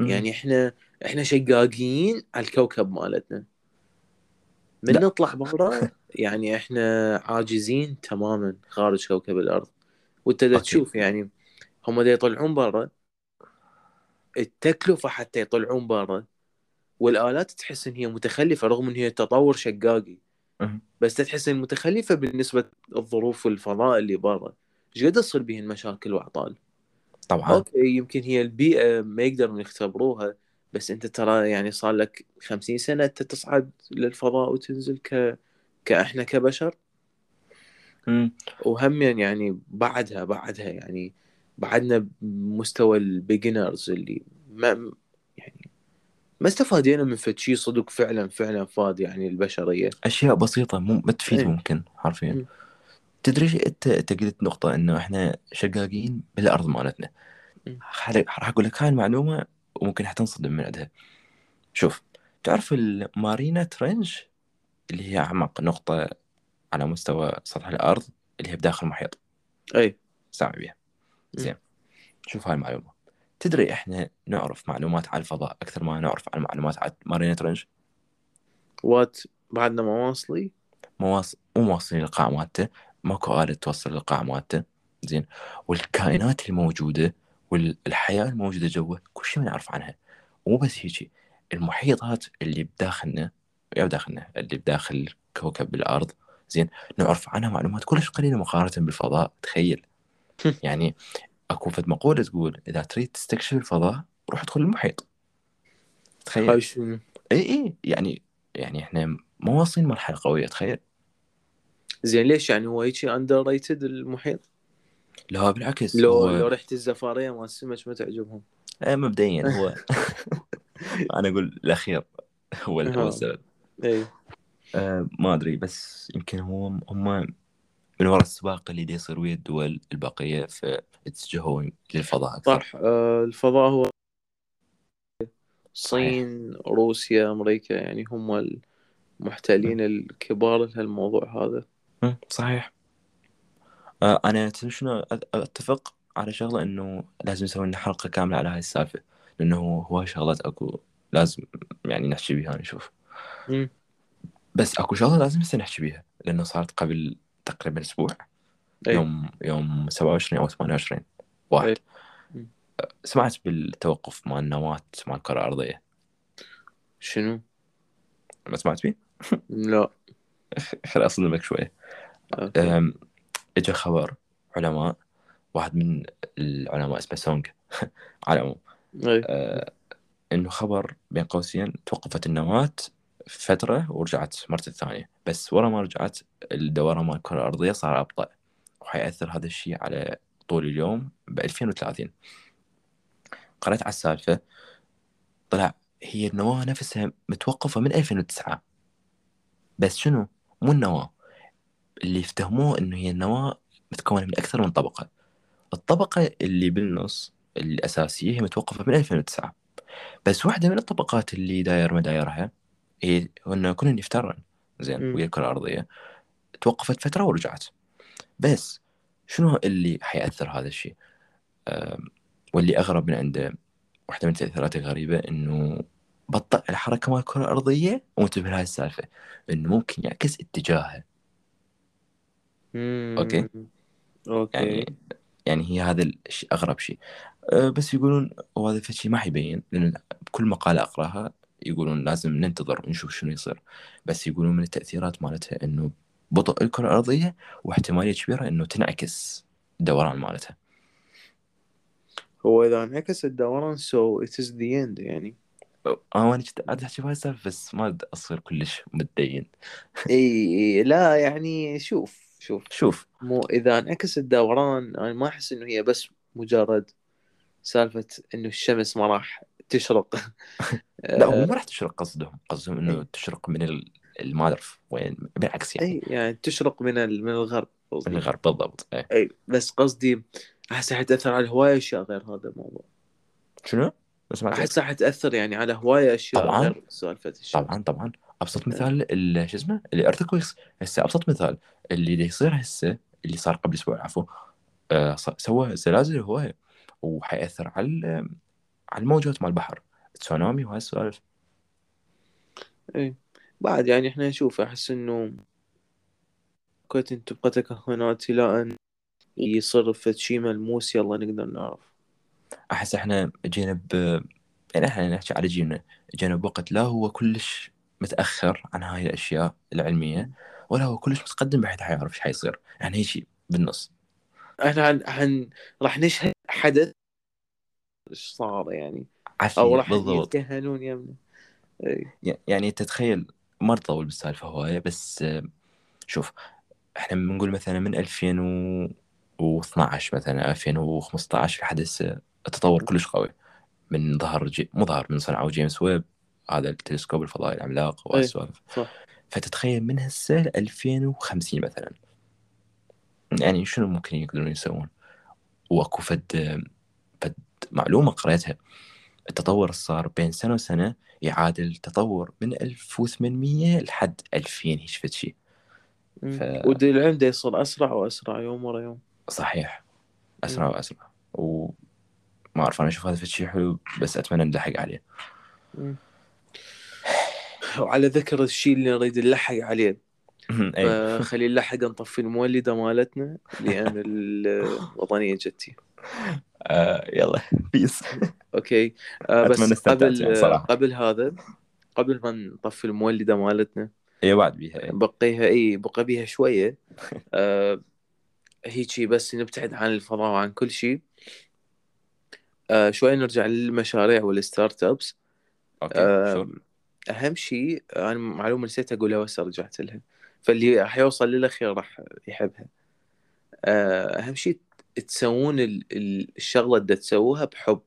يعني إحنا إحنا شقاقين على الكوكب مالتنا من. نطلع برا يعني إحنا عاجزين تماما خارج كوكب دا أوكي. تشوف يعني هم دا يطلعون برا التكلفة حتى يطلعون برا والآلات تحس إن هي متخلفة رغم إن هي تطور شقاقي. بس تحس إن متخلفة بالنسبة للظروف والفضاء اللي برا. إيش قد تصير بهن مشاكل وأعطال؟ طبعا. أوكي يمكن هي البيئة ما يقدرون يختبروها بس أنت ترى يعني صار لك خمسين سنة أنت تصعد للفضاء وتنزل ك كإحنا كبشر. وهم يعني بعدها بعدها يعني بعدنا بمستوى ال beginners اللي ما يعني ما استفادينا من فد شيء صدق فعلا فعلا فاد يعني البشرية. أشياء بسيطة مو ما تفيد إيه. ممكن حرفيا. تدري أنت أنت قلت نقطة إنه إحنا شقاقين بالأرض مالتنا. راح أقول لك هاي المعلومة وممكن حتنصدم من عندها. شوف تعرف ال Mariana Trench اللي هي أعمق نقطة على مستوى سطح الأرض اللي هي بداخل المحيط؟ اي سامع بيها. زين. شوف هاي المعلومة. تدري إحنا نعرف معلومات عن الفضاء أكثر ما نعرف عن معلومات عن Mariana Trench what بعدنا ما واصلي مواص... مو موصلين للقاع مالته. ماكو آلة توصل للقاع مالته. زين. والكائنات الموجودة والحياة الموجودة جوا كل شيء ما نعرف عنها. ومو بس هيجي المحيطات اللي بداخلنا يا بداخلنا اللي بداخل كوكب الأرض زين نعرف عنها معلومات كلش قليلة مقارنة بالفضاء. تخيل. يعني أكو فد مقولة تقول إذا تريد تستكشف الفضاء روح ادخل المحيط. تخيل؟ هاي شنو إي إي. يعني يعني إحنا ما واصلين مرحلة قوية تخيل. زين ليش يعني هو هيك underrated المحيط؟ لا بالعكس لو هو لو ريحه الزفارية مال السمك ما تعجبهم. آه، مبدئيا هو أنا أقول الأخير هو هو أها. السبب. إي. آه ما أدري بس يمكن هو هم من وراء السباق اللي دي يصير ويا الدول الباقيه فيتجهون للفضاء أكثر. صح آه الفضاء هو الصين روسيا أمريكا يعني هم المحتلين الكبار لهالموضوع هذا. صحيح. آه أنا شنو أتفق على شغلة إنه لازم نسوي لنا حلقة كاملة على هاي السالفة لأنه هواي شغلات أكو لازم يعني نحكي بيها نشوف. مم. بس أكو شغلة لازم هسه نحكي بيها لأنه صارت قبل تقريبا أسبوع أي. يوم يوم 27 أو 28 واحد أي. مم. سمعت بالتوقف مال النواة مال الكرة الأرضية شنو؟ ما سمعت فيه؟ لا خل أصدمك شوية اجى خبر علماء واحد من العلماء اسمه سونغ على العموم اي أه، إنه خبر بين قوسين توقفت النواة فترة ورجعت مرة الثانية بس ورا ما رجعت الدوران مال الكرة الأرضية صار أبطأ وحيأثر هذا الشيء على طول اليوم ب 2030 قرأت على السالفة طلع هي النواة نفسها متوقفة من 2009 بس شنو؟ مو النواة. اللي افتهموه إنه هي النواة متكونة من أكثر من طبقة. الطبقة اللي بالنص الأساسية هي متوقفة من 2009 بس واحدة من الطبقات اللي داير مدايرها هي انه كنا يفترن زين. ويا الكرة الأرضية. توقفت فترة ورجعت. بس شنو اللي حيأثر هذا الشيء؟ واللي أغرب من عنده واحدة من تأثيراته الغريبة إنه بطأ الحركة مال الكرة الأرضية وانتبه لهاي السالفة إنه ممكن يعكس اتجاهها أوكي مم. أوكي؟ يعني يعني هي هذا الشيء أغرب شيء. أه، بس يقولون وهذا شيء ما حيبين لأن بكل مقالة أقراها يقولون لازم ننتظر ونشوف شنو يصير. بس يقولون من التأثيرات مالتها إنه بطء الكرة الأرضية واحتمالية كبيرة إنه تنعكس الدوران مالتها. هو إذا انعكس الدوران so it is the end يعني. أنا كنت قاعد أحكي بهاي السالفة بس ما أصير كلش متدين. إي لا يعني شوف شوف. شوف. مو إذا انعكس الدوران أنا ما أحس إنه هي بس مجرد سالفة إنه الشمس ما راح تشرق. لا هو آه، ما راح تشرق قصدهم قصدهم إنه إيه. تشرق من ال... ما أعرف وين بالعكس يعني. إي يعني تشرق من من الغرب من قصدي الغرب بالضبط. إي بس قصدي أحس حتأثر على هواية أشياء غير هذا الموضوع. شنو؟ بس ما أحس حتأثر يعني على هواية أشياء طبعاً. غير الشمس طبعا طبعا. أبسط مثال ال- شو اسمه؟ ال earthquakes هسه أبسط مثال اللي يصير هسه اللي صار قبل أسبوع عفوا ص- سوى زلازل هوايه وحيأثر على على الموجات مال البحر. تسونامي وهاي السوالف. اي بعد يعني إحنا نشوف أحس إنه كنت تبقى تكهنات إلى أن يصير فد شي ملموس يلا نقدر نعرف. أحس إحنا جينا ب يعني إحنا نحكي على جيلنا جينا بوقت لا هو كلش متأخر عن هاي الأشياء العلمية ولا هو كلش متقدم بحيث حيعرف إيش حيصير. يعني هيك شيء بالنص. إحنا هن... هن... راح نشهد حدث إيش صار يعني؟ أو راح يتكهنون يمنا ي- يعني تتخيل ما نطول بالسالفة هواية بس شوف إحنا بنقول مثلا من 2012 مثلا 2015 لحد هسه التطور كلش قوي. من ظهر جي... مو ظهر من صنعوا جيمس ويب هذا التلسكوب الفضائي العملاق إيه. وهالسوالف. صح. فتتخيل من هسه ل 2050 مثلا. يعني شنو ممكن يقدرون يسوون؟ وأكو فد فد معلومة قريتها التطور صار بين سنة وسنة يعادل تطور من 1800 لحد 2000 هيك فد شيء. ف- ودي العلم دا يصير أسرع وأسرع يوم ورا يوم. صحيح. أسرع مم. وأسرع. وما أعرف أنا أشوف هذا شيء حلو بس أتمنى نلحق عليه. مم. وعلى ذكر الشيء اللي نريد نلحق عليه. فخلي نلحق نطفي المولدة مالتنا لأن الوطنية جتي. آه يلا peace okay. آه بس قبل يعني صراحة. قبل هذا قبل ما نطفي المولدة مالتنا اي بعد بيها إي. بقيها إي بقى بيها شوية. آه هيجي بس نبتعد عن الفضاء وعن كل شيء. آه شوي نرجع للمشاريع وال start-ups. okay آه أهم شيء أنا معلومة نسيت أقولها هسه رجعت لها. فاللي راح يوصل للاخير راح يحبها. آه، أهم شيء تسوون ال- ال- الشغلة اللي تسووها بحب.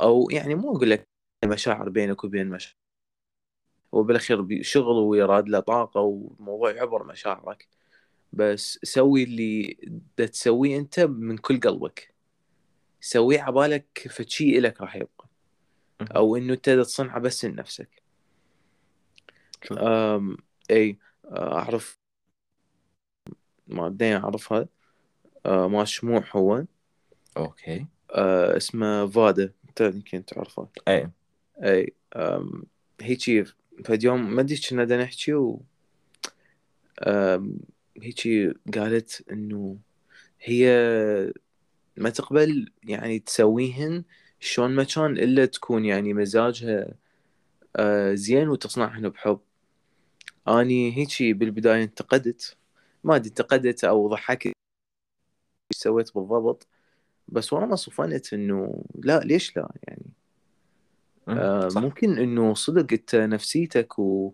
أو يعني مو أقول لك مشاعر بينك وبين مشاعر بي- شغل ويراد له طاقة والموضوع يعبر مشاعرك. بس سوي اللي تسويه أنت من كل قلبك. سويه عبالك فشي إلك راح يبقى. أو إنه أنت تصنعه بس لنفسك. اي أعرف مادين أعرفها أه ما شموع هو. أوكي. أه اسمه فادا. انت يمكن تعرفه؟ اي اي هيجي فد يوم ما أدري كنا نحكي و هيجي قالت إنه هي ما تقبل يعني تسويهن شلون ما كان إلا تكون يعني مزاجها آه زين وتصنعهن بحب. أني هيجي بالبداية انتقدت. ما أدري انتقدت أو ضحكت. إيش سويت بالضبط. بس ما صفنت إنه لا ليش لا يعني؟ آه صح. ممكن إنه صدق أنت نفسيتك و...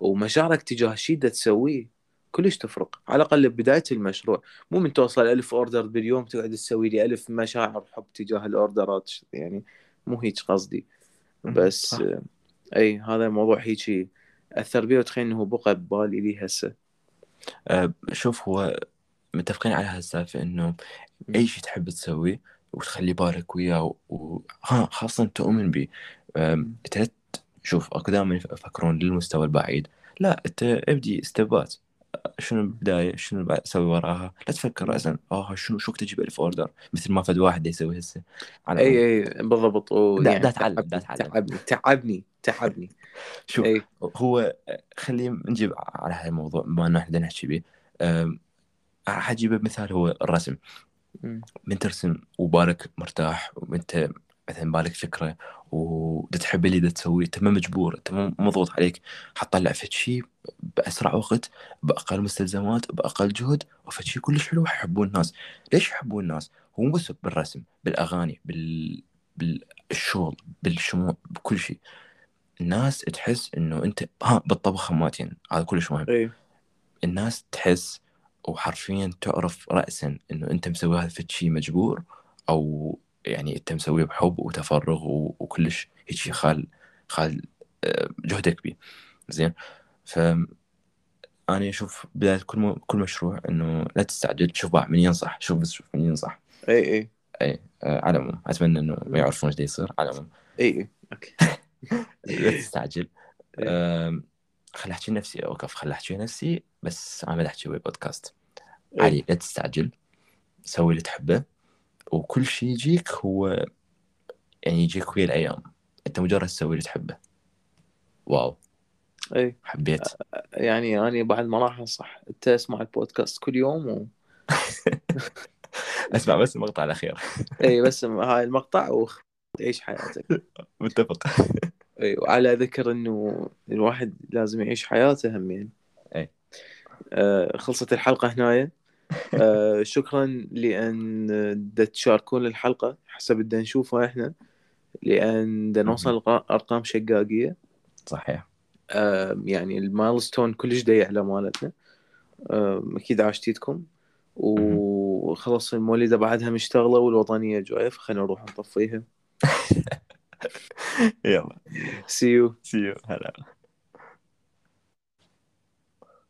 ومشاعرك تجاه الشيء ده تسويه كلش تفرق. على الأقل بداية المشروع. مو من توصل ألف أوردر باليوم تقعد تسوي لي ألف مشاعر حب تجاه الأوردرات. يعني مو هيك قصدي. بس صح. آه، إي هذا الموضوع هيجي اثر بي وتخيل إنه بقى ببالي لي هسه. آه شوف هو متفقين على هالسالفة إنه أي شيء تحب تسويه وتخلي بالك وياه و... ها خاصة تؤمن به أنت ت- شوف اكو دائما يفكرون للمستوى البعيد. لا أنت ابدي ستيبات شنو البداية؟ شنو بعد أسوي وراها؟ لا تفكر. راسا آه شنو شو وقت أجيب الف order مثل ما فد واحد يسوي هسه. على. إي إي بالضبط. دا اتعلم دا تعبني تعبني تعبني تعبني. شوف إي. هو خلينا نجيب على هذا الموضوع بما إنه إحنا نحكي به. راح أجيب مثال هو الرسم. من ترسم وبالك مرتاح وأنت مثلا بالك فكرة وتحب اللي دا تسويه أنت ما مجبور أنت مو مضغوط عليك. حتطلع فد شيء بأسرع وقت بأقل مستلزمات بأقل جهد وفد شيء كلش حلو. يحبون الناس. ليش يحبون الناس؟ هو مو بس بالرسم بالأغاني بال بالشغل بالشموع بكل شيء. الناس تحس إنه أنت ها بالطبخ هماتين هذا كلش مهم. اي الناس تحس وحرفيا تعرف رأسا إنه أنت مسوي هذا فد شيء مجبور أو يعني أنت مسويه بحب وتفرغ وكلش هيك خال خال آه، جهدك بيه. زين؟ ف أنا أشوف بداية كل. كل مشروع إنه لا تستعجل شوف بقى من ينصح شوف بس شوف من ينصح إي إي. إي آه، على العموم أتمنى إنه ما يعرفون إيش يصير على العموم. إي إي. okay. لا تستعجل. خل أحكي نفسي اوقف خل أحكي نفسي بس أنا بدي احكي بودكاست. علي لا تستعجل. سوي اللي تحبه. وكل شيء يجيك هو يعني يجيك ويا الأيام. أنت مجرد تسوي اللي تحبه. واو. اي حبيت. يعني أنا بعد ما راح أنصح. أنت أسمع البودكاست كل يوم و... أسمع بس المقطع الأخير. اي بس هاي المقطع وعيش حياتك. متفق. اي وعلى ذكر إنه الواحد لازم يعيش حياته همين. أي. آه خلصت الحلقة هنايا. آه شكرا لأن تشاركون الحلقة حسب دا نشوفها إحنا لأن دا نوصل أرقام شقاقية. صحيح. آه يعني المايلستون كلش يعلى مالتنا آه أكيد عاشتيتكم وخلاص المولدة بعدها مشتغلة والوطنية جاية فخلينا نروح نطفيها. يلا. See you. سي يو هلا.